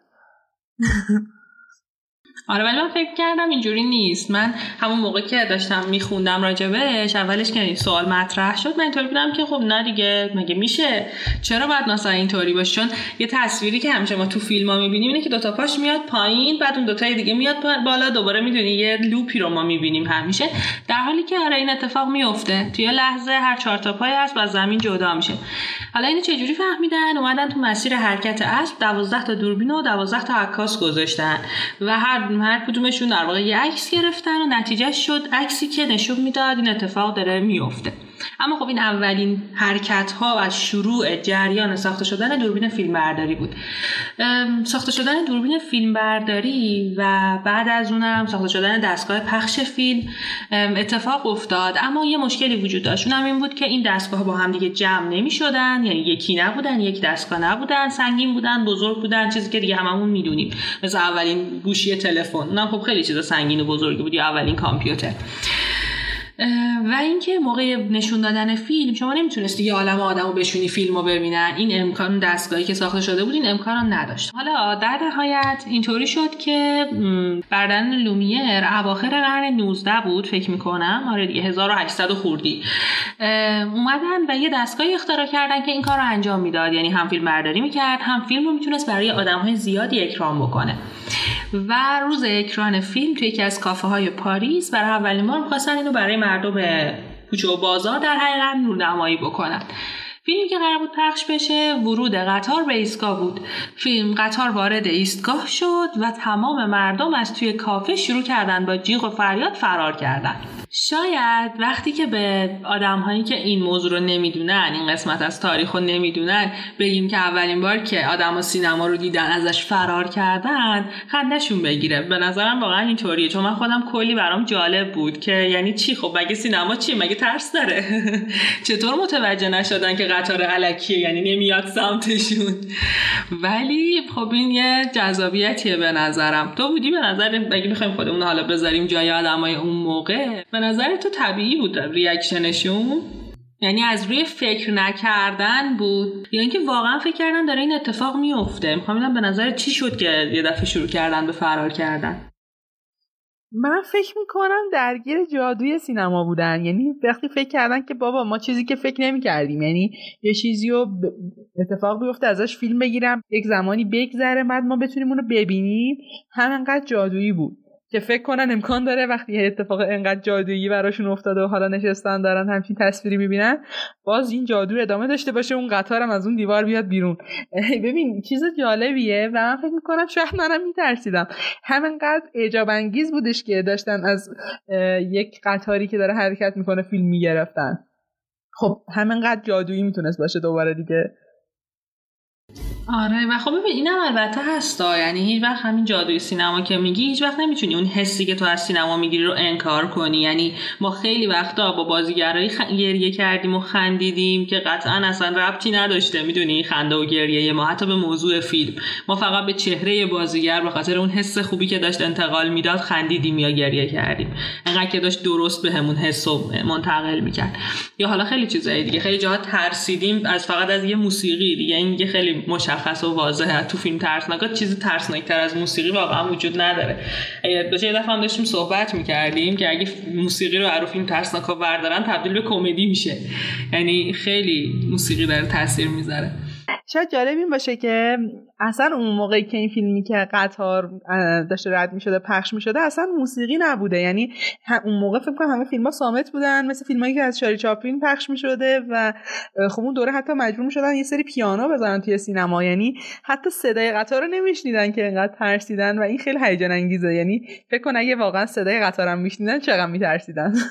آره ولی من فکر کردم اینجوری نیست. من همون موقع که داشتم میخوندم راجبش اولش که سوال مطرح شد من اینطوری بودم که خب نه دیگه مگه میشه؟ چرا باید مثلا اینطوری باشه؟ چون یه تصویری که همیشه ما تو فیلم ها می‌بینیم اینه که دوتا پاش میاد پایین بعد اون دوتای دیگه میاد بالا دوباره می‌دونی یه لوپی رو ما می‌بینیم همیشه. در حالی که آره این اتفاق میفته توی لحظه هر چهار تا پای هست و زمین جدا میشه. حالا اینو چجوری فهمیدن؟ اومدن تو مسیر حرکت اسب 12 تا دوربین و 12 تا عکاس گذاشتن. و هر هر کدومشون در واقع یه عکس گرفتن و نتیجه شد. عکسی که نشون می‌داد این اتفاق داره میفته اما خب این اولین حرکت ها و شروع جریان ساخته شدن دوربین فیلمبرداری بود. ساخته شدن دوربین فیلمبرداری و بعد از اونم ساخته شدن دستگاه پخش فیلم اتفاق افتاد. اما یه مشکلی وجود داشت. اونم این بود که این دستگاه با هم دیگه جمع نمی شدن یعنی یکی نبودن یک دستگاه نبودن سنگین بودن بزرگ بودن چیزی که دیگه هممون می‌دونیم. مثل اولین گوشی تلفن. اونم خب خیلی چیز سنگین و بزرگی بود یا اولین کامپیوتر. و اینکه موقع نشون دادن فیلم شما نمی‌تونستی یه عالم آدمو بشونی فیلم رو ببینن. این امکان دستگاهی که ساخته شده بود این امکان نداشت. حالا در نهایت اینطوری شد که بردن لومیر اواخر قرن 19 بود فکر می‌کنم. آره دیگه 1800 خوردی. اومدن و یه دستگاهی اختراع کردن که این کار انجام می‌داد. یعنی هم فیلم برداری می‌کرد هم فیلم رو می‌تونست برای آدم های زیادی اکرام بکنه. و روز اکران فیلم توی یکی از کافه های پاریس برای اولین بار می‌خواستن اینو برای مردم کوچه و بازار در حقیقت نمایی بکنن. فیلمی که قرار بود پخش بشه ورود قطار به ایستگاه بود. فیلم قطار وارد ایستگاه شد و تمام مردم از توی کافه شروع کردن با جیغ و فریاد فرار کردن. شاید وقتی که به آدم هایی که این موضوع رو نمی‌دونن این قسمت از تاریخ رو نمی‌دونن بگیم که اولین بار که آدم سینما رو دیدن ازش فرار کردن خندشون بگیره. به نظرم واقعا اینطوریه. چون من خودم کلی برام جالب بود که یعنی چی؟ خب مگه سینما چی؟ مگه ترس داره؟ چطور متوجه نشدن که قطار علکیه یعنی نمیاد سمتشون. ولی خب این یه جذابیتیه به نظرم. تو بودی به نظر اگه بخوایم خودمون حالا بذاریم جای آدمای اون موقع به نظر تو طبیعی بود ریاکشنشون؟ یعنی از روی فکر نکردن بود؟ یا اینکه واقعا فکر کردن داره این اتفاق میفته؟ می‌خوام به نظر چی شد که یه دفعه شروع کردن به فرار کردن؟ من فکر می‌کنم درگیر جادوی سینما بودن. یعنی وقتی فکر کردن که بابا ما چیزی که فکر نمی کردیم یعنی یه چیزی رو اتفاق بیفته ازش فیلم بگیرم یک زمانی بگذره بعد ما بتونیم اونو ببینیم. همینقدر جادویی بود. که فکر کنن امکان داره وقتی یه اتفاق انقدر جادویی براشون افتاده و حالا نشستن دارن همچین تصویری می‌بینن باز این جادو ادامه داشته باشه اون قطارم از اون دیوار بیاد بیرون. ببین چیز جالبیه و من فکر می‌کنم شاید منم میترسیدم. همینقدر اعجاب انگیز بودش که داشتن از یک قطاری که داره حرکت می‌کنه فیلم می‌گرفتن. خب همینقدر جادویی می‌تونست باشه دوباره دیگه. آره و خب ببین اینم البته هستا. یعنی هیچ وقت همین جادوی سینما که میگی هیچ وقت نمی‌تونی اون حسی که تو از سینما می‌گیری رو انکار کنی. یعنی ما خیلی وقتا با بازیگرایی خ... گریه کردیم و خندیدیم که قطعا اصلا ربطی نداشته. می‌دونی خنده و گریه ما حتی به موضوع فیلم. ما فقط به چهره بازیگر به خاطر اون حس خوبی که داشت انتقال می‌داد خندیدیم یا گریه کردیم. انقدر که داشت درست به همون حس و منتقل می‌کرد. یا حالا خیلی چیزایی دیگه. خیلی جاها ترسیدیم از فقط از یه موسیقی دیگه. این خیلی مشخص و واضحه تو فیلم ترسناک چیزی ترسناکتر از موسیقی واقعا وجود نداره. یه دفعه هم داشتیم صحبت می‌کردیم که اگه موسیقی رو رو فیلم ترسناک بردارن تبدیل به کمدی میشه. یعنی خیلی موسیقی داره تاثیر می‌ذاره. شاید جالب این باشه که اصلا اون موقعی که این فیلمی که قطار داشته رد می شده پخش می شده اصلا موسیقی نبوده. یعنی اون موقع فکر کنم همه فیلم ها سامت بودن مثل فیلم که از شاری چاپلین پخش می شده و خب اون دوره حتی مجبور می شدن یه سری پیانو بزنن توی سینما. یعنی حتی صدای قطار رو نمیشنیدن که انقدر ترسیدن و این خیلی هیجان انگیزه یعنی فکر کن اگه واقعا صدای قطار هم میشنیدن چقدر میترسیدن؟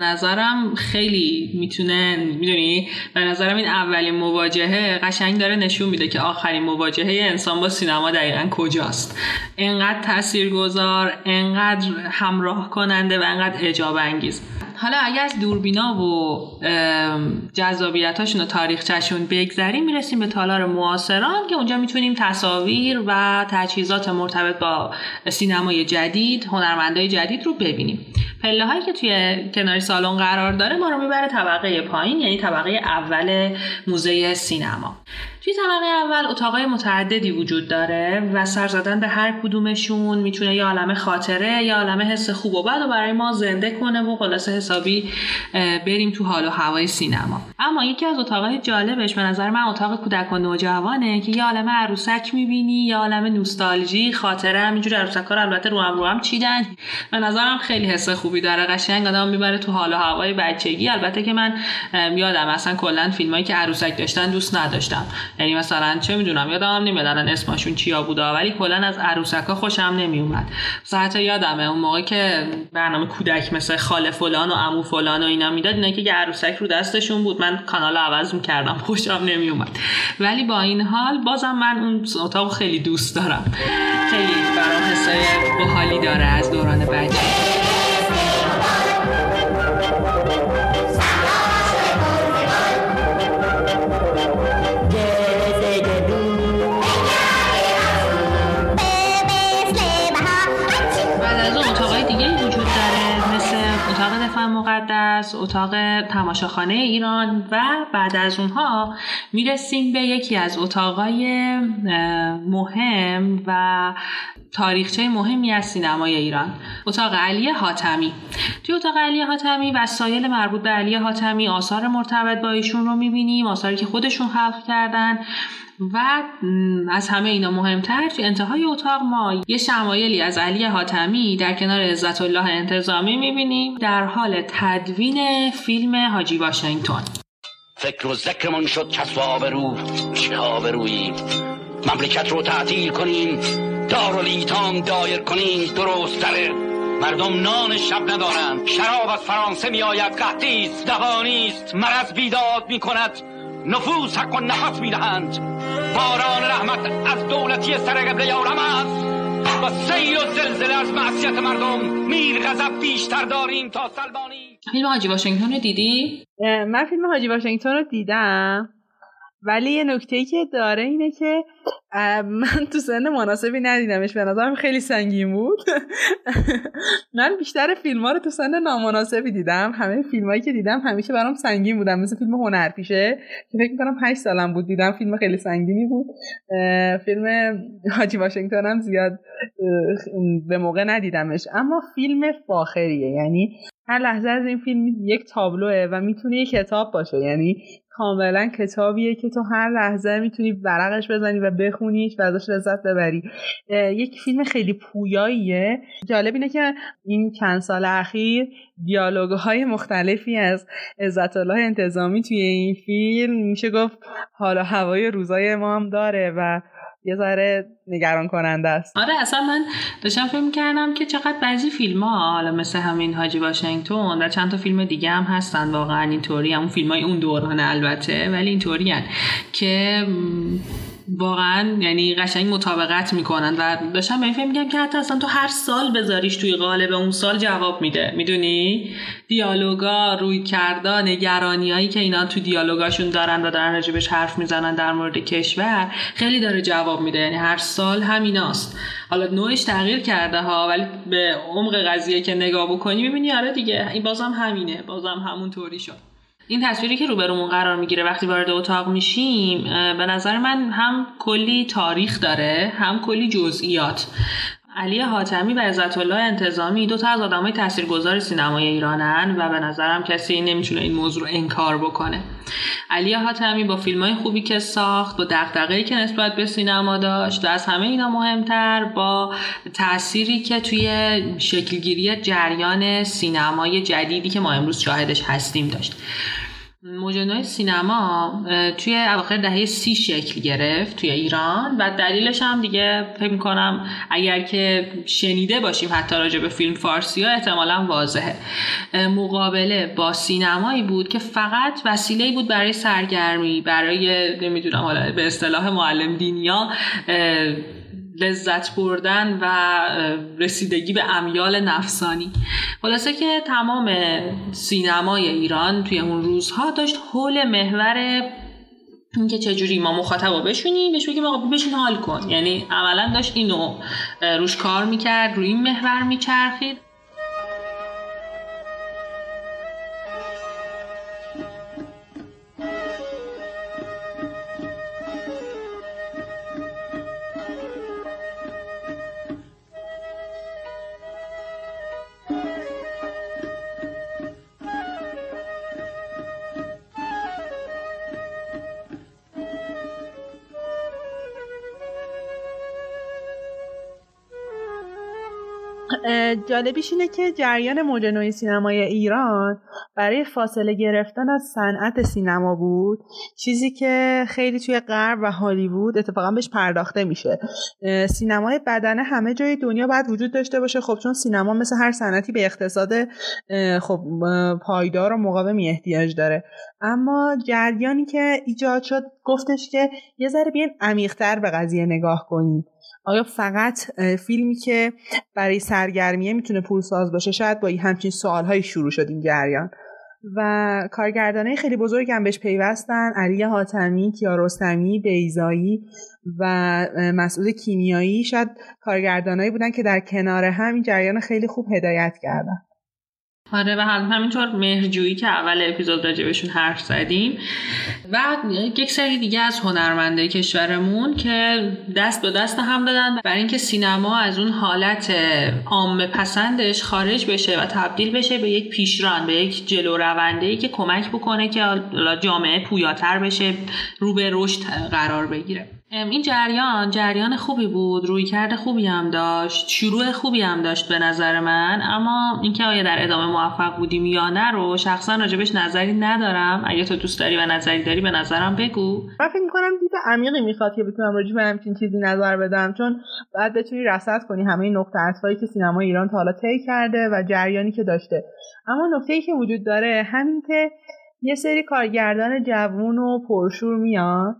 نظرم خیلی می‌تونه می‌دونی؟ به نظرم این اولین مواجهه قشنگ داره نشون میده که آخرین مواجهه انسان با سینما دقیقا کجاست. انقدر تاثیرگذار انقدر همراه کننده و انقدر اجاب انگیز حالا اگر از دوربینا و جذابیتاشون و تاریخچهشون بگذریم می‌رسیم به تالار معاصران که اونجا می‌تونیم تصاویر و تجهیزات مرتبط با سینمای جدید هنرمندای جدید رو ببینیم. پله هایی که توی کنار سالن قرار داره ما رو می‌بره طبقه پایین یعنی طبقه اول موزه سینما. توی طبقه اول اتاقای متعددی وجود داره و سر زدن به هر کدومشون می‌تونه یه عالم خاطره یا عالم حس خوب و بد و برای ما زنده کنه و خلاصه حسابی بریم تو حال و هوای سینما. اما یکی از اتاقای جالبش به نظر من اتاق کودک و نوجوانه که یه عالم عروسک می‌بینی یه عالم نوستالژی خاطره همینجور عروسک ها البته رو هم رو هم چیدن. به نظرم خیلی حس خوبی داره قشنگ آدم می‌بره تو حال و هوای بچگی. البته که من یادم اصلا کلا فیلمایی که عروسک داشتن دوست نداشتم. یعنی مثلا چه می‌دونم یادم نمیاد الان اسمشون چیا بوده ولی کلا از عروسکا خوشم نمیومد. حتی یادمه اون موقع که برنامه کودک مثل خاله فلان و عمو فلان و اینا می‌داد اینا که عروسک رو دستشون بود. من کانال عوض می‌کردم خوشم نمیومد. ولی با این حال بازم من اون اتاق خیلی دوست دارم. خیلی برام حسای باحالی داره از دوران بچگی مقدس اتاق تماشاخانه ایران و بعد از اونها می‌رسیم به یکی از اتاقای مهم و تاریخچه مهمی از سینمای ایران اتاق علی حاتمی. توی اتاق علی حاتمی وسایل مربوط به علی حاتمی آثار مرتبط با ایشون رو می‌بینیم آثاری که خودشون خلق کردن. و از همه اینا مهمتر توی انتهای اتاق ما یه شمایلی از علی حاتمی در کنار عزت الله انتظامی می‌بینیم در حال تدوین فیلم حاجی واشنگتن. فکر و ذکرمون شد کسب آبرو چه آبرویی مملکت رو تعطیل کنیم. دار و لیتام دایر کنیم. درست داره مردم نان شب ندارند. شراب از فرانسه می آید قحطیست دوانیست مرض بیداد می کند نفوس حق و نفس می دهند باران رحمت از دولتی سرقبل یارم است. و سیل و زلزله از معصیت مردم میر غضب بیشتر داریم تا سلبانی. فیلم حاجی واشنگتن رو دیدی؟ من فیلم حاجی واشنگتن رو دیدم. ولی یه نکته ای که داره اینه که من تو سن مناسبی ندیدمش. به نظرم خیلی سنگین بود. من بیشتر فیلم ها رو تو سن نامناسبی دیدم. همه فیلم هایی که دیدم همیشه برام سنگین بودم مثل فیلم هنرپیشه که فکر می‌کنم 8 سالم بود دیدم. فیلم خیلی سنگینی بود. فیلم حاجی واشنگتن هم زیاد به موقع ندیدمش. اما فیلم فاخریه. یعنی هر لحظه از این فیلم یک تابلوه و می‌تونه یک کتاب باشه. یعنی کاملا کتابیه که تو هر لحظه می‌تونی ورقش بزنی و بخونیش و ازش لذت ببری. یک فیلم خیلی پویاییه. جالب اینه که این چند سال اخیر دیالوگ های مختلفی از عزت الله انتظامی توی این فیلم میشه گفت حالا هوای روزای ما هم داره و یه ذره نگران کننده است. آره اصلا من داشتم فکر کردم که چقدر بعضی فیلم ها حالا مثل همین حاجی واشنگتن و چند تا فیلم دیگه هم هستن واقعا اینطوری همون فیلم های اون دوران البته ولی اینطوری که واقعا یعنی قشنگ مطابقت می‌کنن و داشتم به این میگم که حتی اصلا تو هر سال بذاریش توی قالب اون سال جواب میده. می‌دونی؟ دیالوگا روی کردا نگرانیایی که اینا تو دیالوگاشون دارن و دارن راجبش حرف می‌زنن در مورد کشور خیلی داره جواب میده. یعنی هر سال همیناست. حالا نوعش تغییر کرده ها ولی به عمق قضیه که نگاه بکنی می‌بینی آره دیگه این بازم همینه. بازم همون طوری شد. این تصویری که روبرومون قرار می‌گیره وقتی وارد اتاق میشیم به نظر من هم کلی تاریخ داره هم کلی جزئیات. علی حاتمی و عزت الله انتظامی دو تا از آدمای تاثیرگذار سینمای ایرانن و به نظرم کسی نمی‌تونه این موضوع رو انکار بکنه. علی حاتمی با فیلم های خوبی که ساخت با دقدقه‌ای که نسبت به سینما داشت و از همه اینا مهمتر با تأثیری که توی شکلگیری جریان سینمای جدیدی که ما امروز شاهدش هستیم داشت. موجنای سینما توی اواخر دهه سی شکل گرفت توی ایران و دلیلش هم دیگه فکر می‌کنم اگر که شنیده باشیم حتی راجع به فیلم فارسی ها احتمالا واضحه. مقابله با سینمایی بود که فقط وسیله بود برای سرگرمی برای نمی‌دونم حالا به اصطلاح معلم دینیا لذت بردن و رسیدگی به امیال نفسانی. خلاصه که تمام سینمای ایران توی اون روزها داشت حول محور اینکه چجوری ما مخاطب رو بشونیم بهش بگیم آقا بشین حال کن. یعنی عملا داشت اینو روش کار می‌کرد روی این محور میچرخید. جالبیش اینه که جریان موج سینمای ایران برای فاصله گرفتن از صنعت سینما بود. چیزی که خیلی توی غرب و هالیوود اتفاقا بهش پرداخته میشه. سینمای بدنه همه جای دنیا باید وجود داشته باشه. خب چون سینما مثل هر صنعتی به اقتصاد خب پایدار و مقاومی احتیاج داره. اما جریانی که ایجاد شد گفتش که یه ذره بیاین عمیقتر به قضیه نگاه کنیم. آیا فقط فیلمی که برای سرگرمیه می‌تونه پولساز باشه؟ شاید با همچین سوالهایی شروع شد این جریان. و کارگردانه خیلی بزرگ هم بهش پیوستن علی حاتمی، کیارستمی، بیزایی و مسعود کیمیایی. شاید کارگردانایی بودن که در کنار هم این جریان خیلی خوب هدایت کردن. آره و همینطور مهرجویی که اول اپیزود راجبشون حرف زدیم. و یک سری دیگه از هنرمنده کشورمون که دست به دست هم دادن برای اینکه سینما از اون حالت عام پسندش خارج بشه و تبدیل بشه به یک پیشران به یک جلو رونده که کمک بکنه که جامعه پویاتر بشه رو به رشد قرار بگیره. این جریان جریان خوبی بود روی کرده خوبی هم داشت شروع خوبی هم داشت به نظر من اما اینکه آیا در ادامه موفق بودیم یا نه رو شخصا راجبش نظری ندارم. اگه تو دوست داری و نظری داری به نظرم بگو. من فکر می‌کنم دید عمیقی می‌خواد که بتونم راجع به همچین چیزی نظر بدم چون باید بتونی رصد کنی همه نقطه عطفایی که سینما ایران تا حالا طی کرده و جریانی که داشته. اما نکته ای که وجود داره همین که یه سری کارگردان جوون و پرشور میان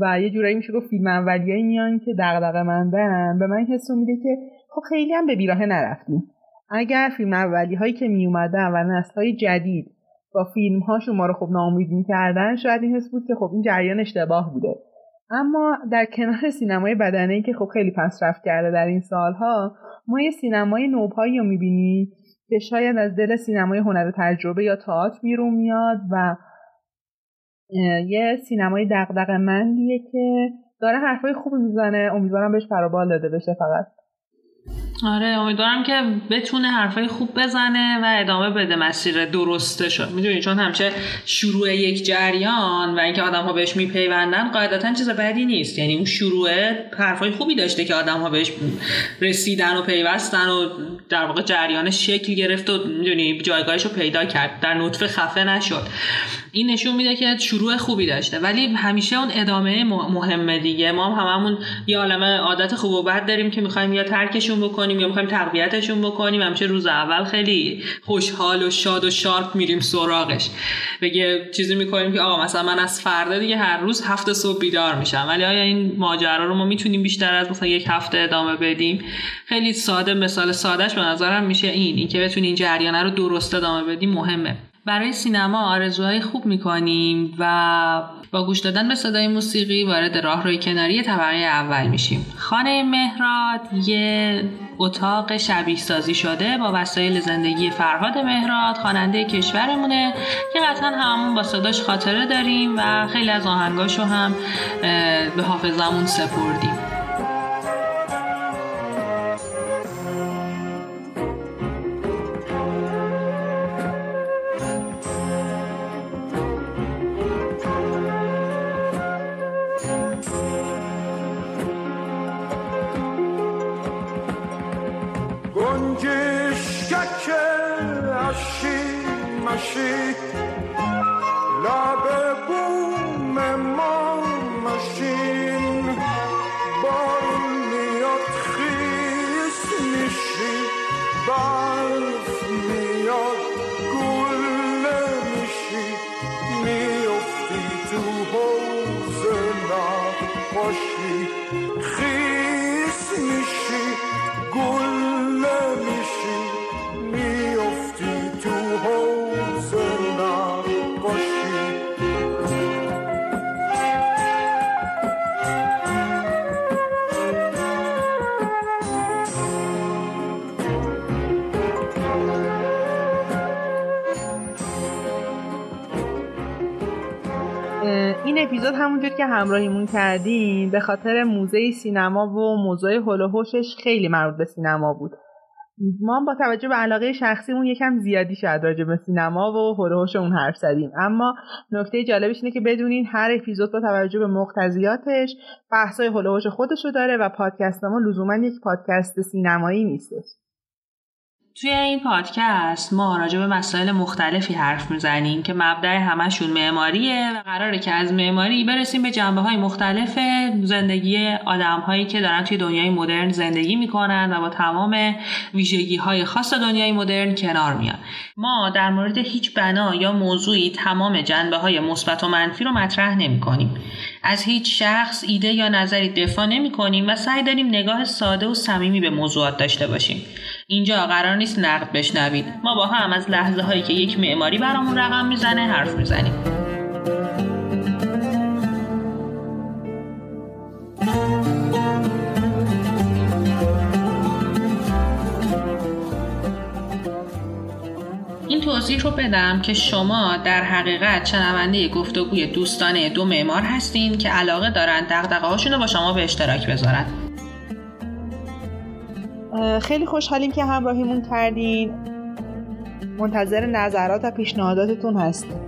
و یه جورایی میشه گفت فیلم اولیایی میان که دغدغه مندن به من حس میده که خب خیلی هم به بیراهه نرفتیم. اگر فیلم اولی هایی که می اومدن و نسل های جدید با فیلم هاشون ما رو خب ناامید می‌کردن شاید این حس بود که خب این جریان اشتباه بوده. اما در کنار سینمای بدنه که خب خیلی رفت کرده در این سالها ما یه سینمای نوپایی رو می‌بینیم که شاید از دل سینمای هنر تجربه یا تئاتر بیرون میاد و یه سینمای دقدق مندیه که داره حرفای خوبی می‌زنه. امیدوارم بهش پروبال داده بشه فقط. آره امیدوارم که بتونه حرفای خوب بزنه و ادامه بده مسیر درسته شد. می‌دونی چون همچه شروع یک جریان و اینکه آدم ها بهش میپیوندن قاعدتا چیز بدی نیست. یعنی اون شروع حرفای خوبی داشته که آدم ها بهش رسیدن و پیوستن و در واقع جریان شکل گرفت و می‌دونی جایگاهش رو پیدا کرد. در نطفه خفه نشد. این نشون میده که شروع خوبی داشته. ولی همیشه اون ادامه مهمه دیگه. ما هم هممون یه عالمه عادت خوب و بد داریم که می‌خوایم یا ترکشون بکنیم یا می‌خوایم تقویتشون بکنیم. همیشه روز اول خیلی خوشحال و شاد و شارپ میریم سراغش. بگه چیزی می‌کنیم که آقا مثلا من از فردا دیگه هر روز هفته صبح بیدار میشم. ولی آیا این ماجرا رو ما می‌تونیم بیشتر از مثلا یک هفته ادامه بدیم؟ خیلی ساده مثال سادهش به نظرم میشه این. اینکه بتونی این جریانه رو درست ادامه بدیم مهمه. برای سینما آرزوهای خوب می‌کنیم و با گوش دادن به صدای موسیقی وارد راه روی کناری طبقه اول میشیم. خانه مهراد یه اتاق شبیه سازی شده با وسایل زندگی فرهاد مهراد خواننده کشورمونه که قطعا همون با صداش خاطره داریم و خیلی از آهنگاشو هم به حافظمون سپردیم. همراهیمون کردیم به خاطر موزه سینما و موضوع هلوهوشش خیلی مربوط به سینما بود. ما با توجه به علاقه شخصیمون یکم زیادی شاید راجع به سینما و هلوهوش اون حرف زدیم. اما نکته جالبش اینه که بدونین هر اپیزود با توجه به مقتضیاتش بحثای هلوهوش خودشو داره و پادکست ما لزوما یک پادکست سینمایی نیستش. توی این پادکست ما راجع به مسائل مختلفی حرف می‌زنیم که مبدع همشون معماریه و قراره که از معماری برسیم به جنبه های مختلف زندگی آدم هایی که دارن توی دنیای مدرن زندگی می‌کنن و با تمام ویژگی های خاص دنیای مدرن کنار میان ما در مورد هیچ بنا یا موضوعی تمام جنبه های مثبت و منفی رو مطرح نمی کنیم. از هیچ شخص ایده یا نظری دفاع نمی کنیم و سعی داریم نگاه ساده و صمیمی به موضوعات داشته باشیم اینجا قرار نیست نقد بشنوید. ما با هم از لحظه هایی که یک معماری برامون رقم می‌زنه حرف می‌زنیم. این توضیح رو بدم که شما در حقیقت شنونده گفتگوی دوستانه دو معمار هستین که علاقه دارن دغدغه رو با شما به اشتراک بذارن. خیلی خوشحالیم که همراهیمون کردین. منتظر نظرات و پیشنهاداتتون هستیم.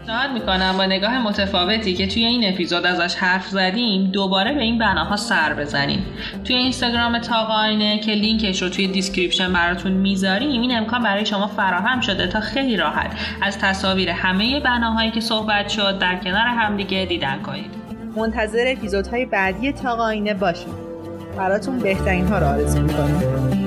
پیشنهاد می‌کنم با نگاه متفاوتی که توی این اپیزود ازش حرف زدیم دوباره به این بناها سر بزنیم. توی اینستاگرام تاق آینه که لینکش رو توی description براتون می‌ذاریم این امکان برای شما فراهم شده تا خیلی راحت از تصاویر همه بناهایی که صحبت شد در کنار همدیگه دیدن کنید. منتظر اپیزودهای بعدی تاق آینه باشید. براتون بهترین ها رو آرزو می‌کنیم